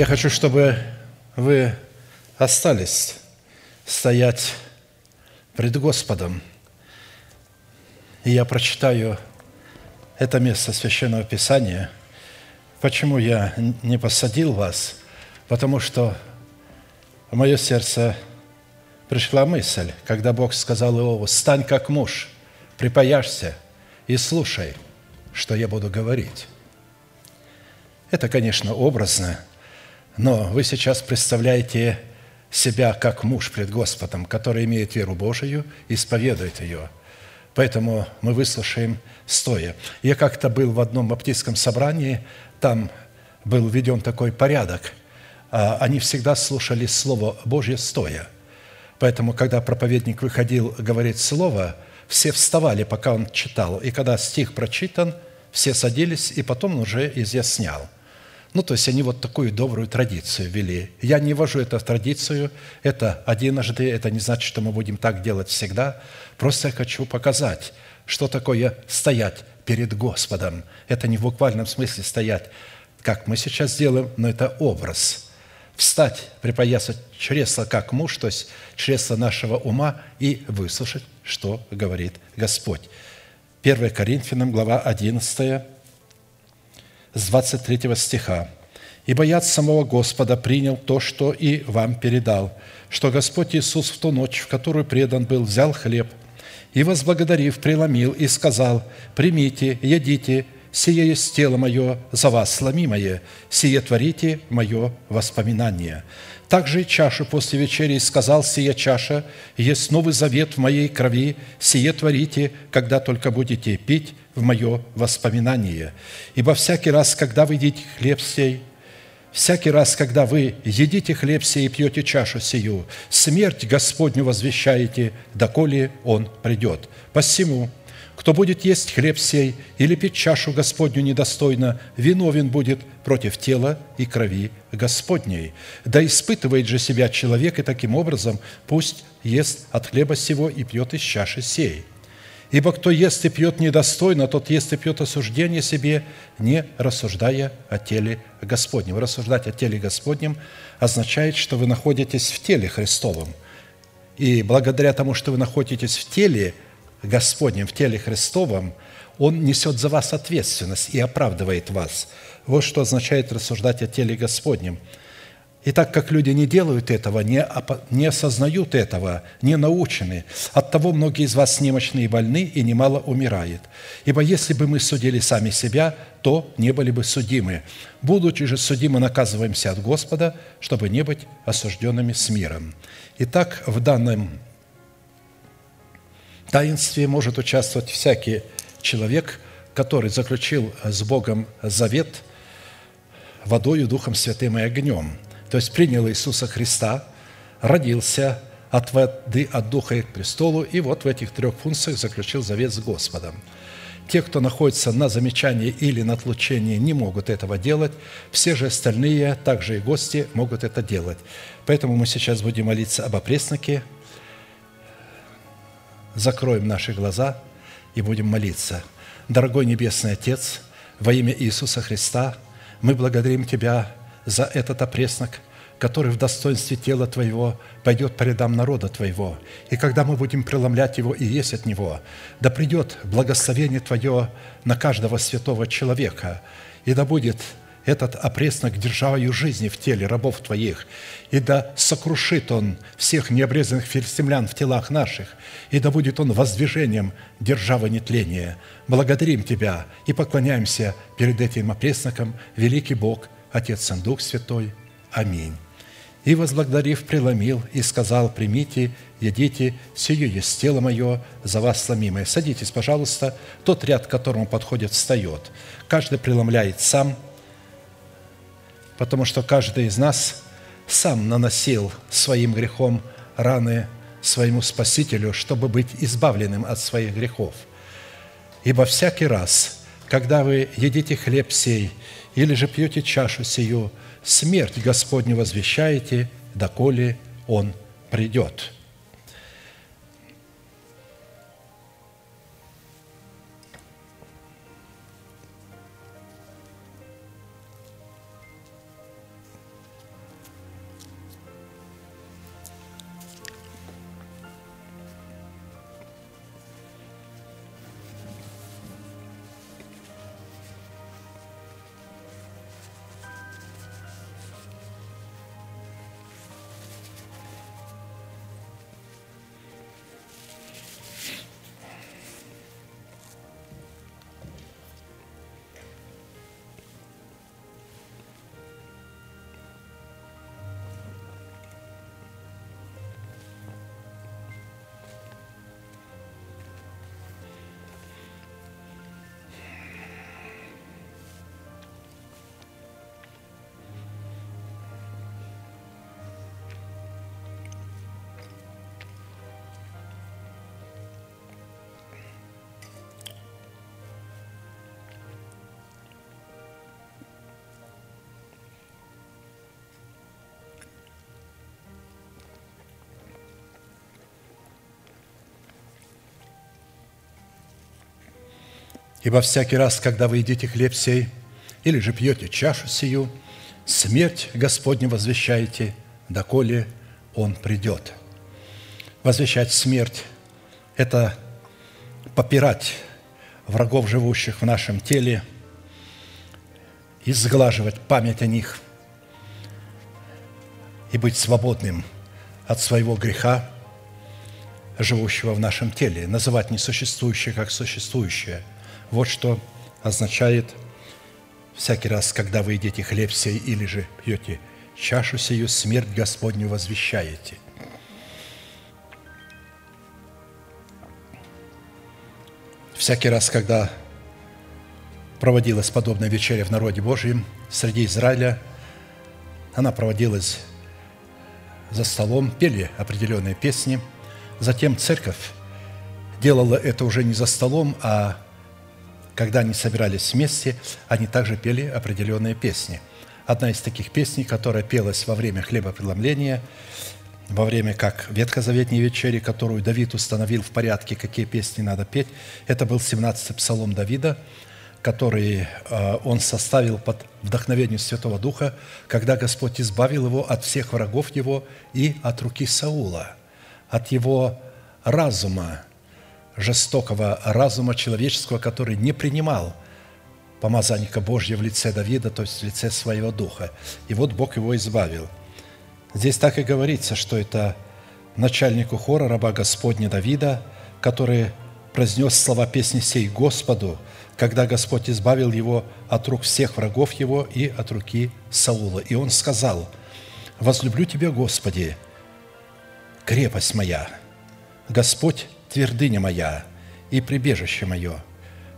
Я хочу, чтобы вы остались стоять пред Господом. И я прочитаю это место Священного Писания. Почему я не посадил вас? Потому что в мое сердце пришла мысль, когда Бог сказал Иову, «Стань как муж, припаяшься и слушай, что я буду говорить». Это, конечно, образно, но вы сейчас представляете себя как муж пред Господом, который имеет веру Божию и исповедует ее. Поэтому мы выслушаем стоя. Я как-то был в одном баптистском собрании, там был введен такой порядок. А, они всегда слушали Слово Божье стоя. Поэтому, когда проповедник выходил говорить Слово, все вставали, пока он читал. И когда стих прочитан, все садились, и потом он уже изъяснял – ну, то есть они вот такую добрую традицию вели. Я не вожу эту традицию, это одиножды, это не значит, что мы будем так делать всегда. Просто я хочу показать, что такое стоять перед Господом. Это не в буквальном смысле стоять, как мы сейчас делаем, но это образ. Встать, припоясать чресло как муж, то есть чресло нашего ума, и выслушать, что говорит Господь. 1 Коринфянам, глава 11, с 23 стиха. «Ибо я самого Господа принял то, что и вам передал, что Господь Иисус в ту ночь, в которую предан был, взял хлеб и, возблагодарив, преломил и сказал, «Примите, едите, сие есть тело мое за вас сломимое, сие творите мое воспоминание». Также и чашу после вечери сказал, «Сия чаша есть новый завет в моей крови, сие творите, когда только будете пить в мое воспоминание. Ибо всякий раз, когда вы едите хлеб сей, всякий раз, когда вы едите хлеб сей и пьете чашу сию, смерть Господню возвещаете, доколе Он придет. Посему, кто будет есть хлеб сей или пить чашу Господню недостойно, виновен будет против тела и крови Господней. Да испытывает же себя человек, и таким образом пусть ест от хлеба сего и пьет из чаши сей. Ибо кто ест и пьет недостойно, тот ест и пьет осуждение себе, не рассуждая о теле Господнем. Рассуждать о теле Господнем означает, что вы находитесь в теле Христовом. И благодаря тому, что вы находитесь в теле Господнем, в теле Христовом, Он несет за вас ответственность и оправдывает вас. Вот что означает рассуждать о теле Господнем – и так как люди не делают этого, не, не осознают этого, не научены, от того многие из вас немощны и больны, и немало умирает. Ибо если бы мы судили сами себя, то не были бы судимы. Будучи же судимы, наказываемся от Господа, чтобы не быть осужденными с миром. Итак, в данном таинстве может участвовать всякий человек, который заключил с Богом завет водою, Духом Святым и огнем – то есть принял Иисуса Христа, родился от воды, от Духа и к престолу, и вот в этих трех функциях заключил завет с Господом. Те, кто находится на замечании или на отлучении, не могут этого делать. Все же остальные, также и гости, могут это делать. Поэтому мы сейчас будем молиться об опресноке. Закроем наши глаза и будем молиться. Дорогой Небесный Отец, во имя Иисуса Христа, мы благодарим Тебя за этот опреснок, который в достоинстве тела Твоего пойдет по рядам народа Твоего. И когда мы будем преломлять его и есть от него, да придет благословение Твое на каждого святого человека, и да будет этот опреснок державою жизни в теле рабов Твоих, и да сокрушит он всех необрезанных филистимлян в телах наших, и да будет он воздвижением державы нетления. Благодарим Тебя и поклоняемся перед этим опресноком, великий Бог – Отец, Сын, Дух Святой. Аминь. И, возблагодарив, преломил и сказал, примите, едите, сие есть тело мое, за вас сломимое. Садитесь, пожалуйста. Тот ряд, к которому подходит, встает. Каждый преломляет сам, потому что каждый из нас сам наносил своим грехом раны своему Спасителю, чтобы быть избавленным от своих грехов. Ибо всякий раз, когда вы едите хлеб сей или же пьете чашу сию, смерть Господню возвещаете, доколе Он придет». Ибо всякий раз, когда вы едите хлеб сей, или же пьете чашу сию, смерть Господню возвещаете, доколе Он придет». Возвещать смерть – это попирать врагов, живущих в нашем теле, и сглаживать память о них, и быть свободным от своего греха, живущего в нашем теле, называть несуществующее как существующее. Вот что означает всякий раз, когда вы едите хлеб сей или же пьете чашу сию, смерть Господню возвещаете. Всякий раз, когда проводилась подобная вечеря в народе Божьем среди Израиля, она проводилась за столом, пели определенные песни. Затем церковь делала это уже не за столом, а когда они собирались вместе, они также пели определенные песни. Одна из таких песней, которая пелась во время хлебопреломления, во время как ветхозаветней вечери, которую Давид установил в порядке, какие песни надо петь, это был 17-й псалом Давида – который э, он составил под вдохновением Святого Духа, когда Господь избавил его от всех врагов его и от руки Саула, от его разума, жестокого разума человеческого, который не принимал помазанника Божьего в лице Давида, то есть в лице своего духа. И вот Бог его избавил. Здесь так и говорится, что это начальнику хора, раба Господня Давида, который произнес слова песни сей Господу – когда Господь избавил его от рук всех врагов его и от руки Саула. И он сказал, «Возлюблю Тебя, Господи, крепость моя, Господь – твердыня моя и прибежище мое».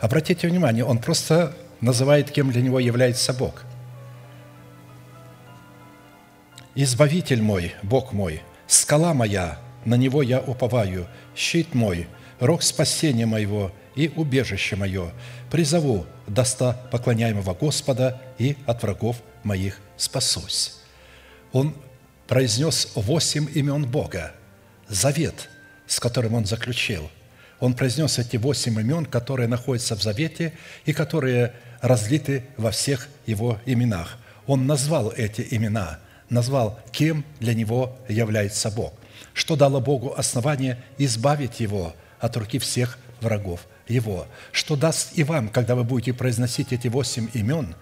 Обратите внимание, он просто называет, кем для него является Бог. «Избавитель мой, Бог мой, скала моя, на Него я уповаю, щит мой, рог спасения моего и убежище мое, призову доста поклоняемого Господа и от врагов моих спасусь». Он произнес восемь имен Бога, завет, с которым он заключил. Он произнес эти восемь имен, которые находятся в завете и которые разлиты во всех его именах. Он назвал эти имена, назвал, кем для него является Бог, что дало Богу основание избавить его от руки всех врагов его, что даст и вам, когда вы будете произносить эти восемь имен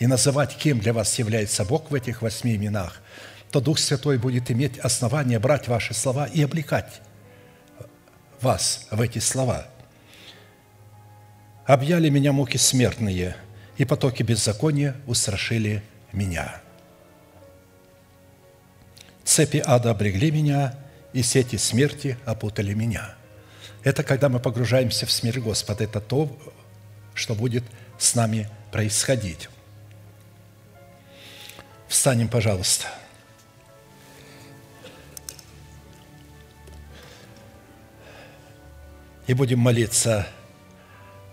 и называть, кем для вас является Бог в этих восьми именах, то Дух Святой будет иметь основание брать ваши слова и облекать вас в эти слова. «Объяли меня муки смертные, и потоки беззакония устрашили меня. Цепи ада обрегли меня, и сети смерти опутали меня». Это когда мы погружаемся в смерть Господа. Это то, что будет с нами происходить. Встанем, пожалуйста. И будем молиться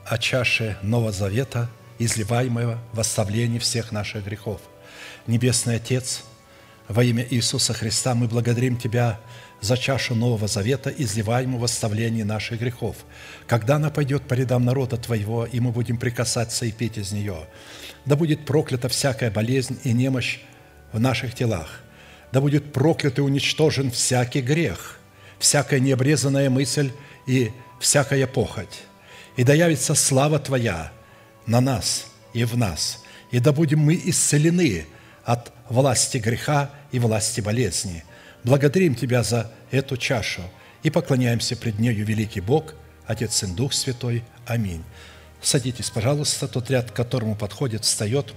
о чаше Нового Завета, изливаемого в оставлении всех наших грехов. Небесный Отец, во имя Иисуса Христа мы благодарим Тебя за чашу Нового Завета, изливаемую в оставлении наших грехов. Когда она пойдет по рядам народа Твоего, и мы будем прикасаться и пить из нее, да будет проклята всякая болезнь и немощь в наших телах, да будет проклят и уничтожен всякий грех, всякая необрезанная мысль и всякая похоть. И да явится слава Твоя на нас и в нас, и да будем мы исцелены от власти греха и власти болезни – Благодарим Тебя за эту чашу и поклоняемся пред нею, великий Бог, Отец, Сын, Дух Святой. Аминь. Садитесь, пожалуйста, тот ряд, к которому подходит, встает.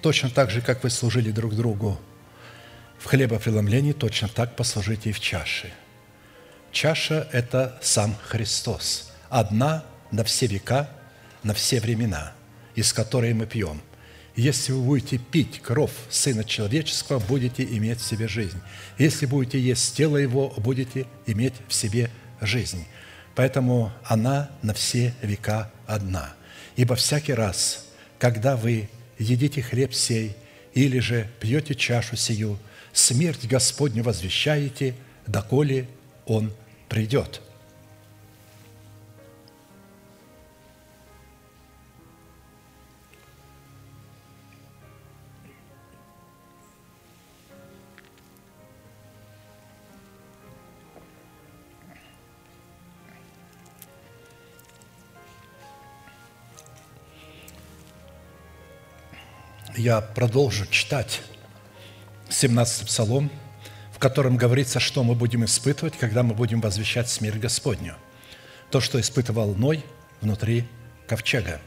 Точно так же, как вы служили друг другу в хлебопреломлении, точно так послужите и в чаше. Чаша – это сам Христос, одна на все века, на все времена, из которой мы пьем – если вы будете пить кровь Сына Человеческого, будете иметь в себе жизнь. Если будете есть тело Его, будете иметь в себе жизнь. Поэтому она на все века одна. Ибо всякий раз, когда вы едите хлеб сей или же пьете чашу сию, смерть Господню возвещаете, доколе Он придет. Я продолжу читать 17 псалом – котором говорится, что мы будем испытывать, когда мы будем возвещать смерть Господню. То, что испытывал Ной внутри ковчега.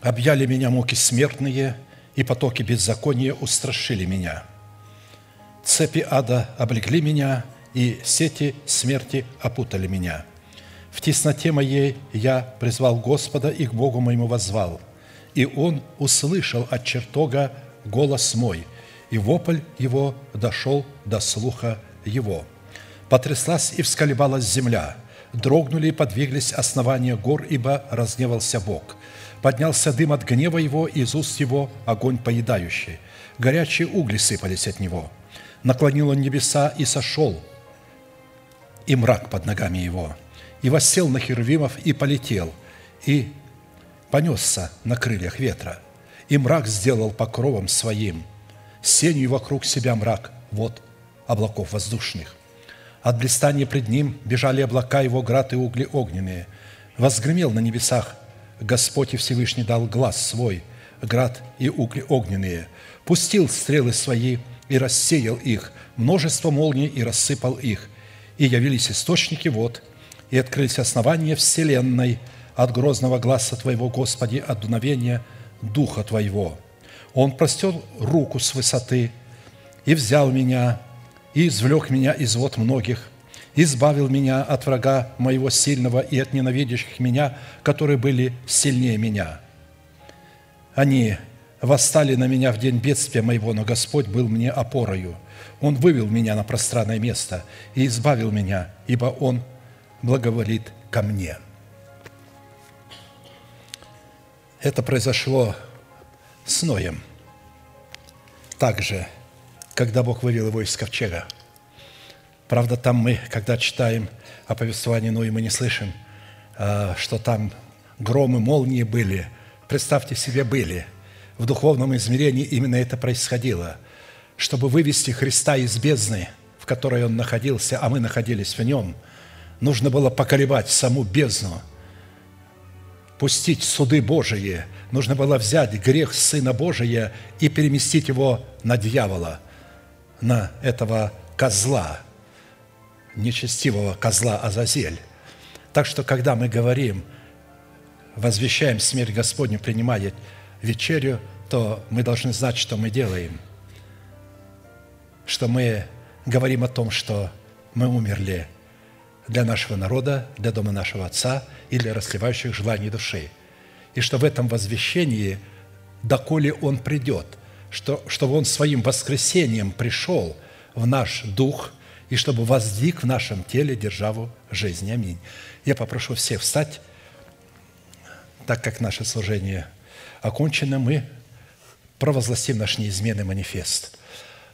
«Объяли меня муки смертные, и потоки беззакония устрашили меня. Цепи ада облегли меня, и сети смерти опутали меня. В тесноте моей я призвал Господа и к Богу моему возвал, и Он услышал от чертога голос мой, и вопль его дошел до слуха его. Потряслась и всколебалась земля, дрогнули и подвиглись основания гор, ибо разневался Бог. Поднялся дым от гнева его, из уст его огонь поедающий. Горячие угли сыпались от него. Наклонил он небеса и сошел, и мрак под ногами его. И воссел на херувимов и полетел, и понесся на крыльях ветра. И мрак сделал покровом своим, сенью вокруг себя мрак, вот облаков воздушных. От блистания пред ним бежали облака его, град и угли огненные. Возгремел на небесах Господь и Всевышний дал глаз свой, град и угли огненные. Пустил стрелы свои и рассеял их, множество молний и рассыпал их. И явились источники вод, и открылись основания вселенной от грозного глаза Твоего, Господи, от дуновения Духа Твоего. Он простер руку с высоты и взял меня, и извлек меня из вод многих, избавил меня от врага моего сильного и от ненавидящих меня, которые были сильнее меня. Они восстали на меня в день бедствия моего, но Господь был мне опорою. Он вывел меня на пространное место и избавил меня, ибо Он благоволит ко мне». Это произошло с Ноем. Также когда Бог вывел его из ковчега. Правда, там мы, когда читаем о повествовании Ноя, мы не слышим, а, что там громы, молнии были. Представьте себе, были. В духовном измерении именно это происходило. Чтобы вывести Христа из бездны, в которой Он находился, а мы находились в Нем, нужно было поколебать саму бездну, пустить суды Божии, нужно было взять грех Сына Божия и переместить его на дьявола – на этого козла, нечестивого козла Азазель. Так что, когда мы говорим, возвещаем смерть Господню, принимая вечерю, то мы должны знать, что мы делаем. Что мы говорим о том, что мы умерли для нашего народа, для дома нашего Отца и для расливающих желаний души. И что в этом возвещении, доколе Он придет – что, чтобы Он своим воскресением пришел в наш дух и чтобы воздвиг в нашем теле державу жизни. Аминь. Я попрошу всех встать, так как наше служение окончено, мы провозгласим наш неизменный манифест,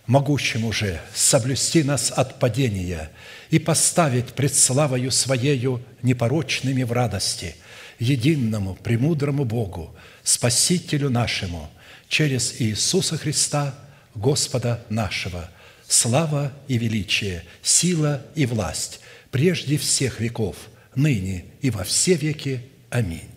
могущим уже соблюсти нас от падения и поставить пред славою Своею непорочными в радости, единому, премудрому Богу, Спасителю нашему – через Иисуса Христа, Господа нашего, слава и величие, сила и власть, прежде всех веков, ныне и во все веки. Аминь.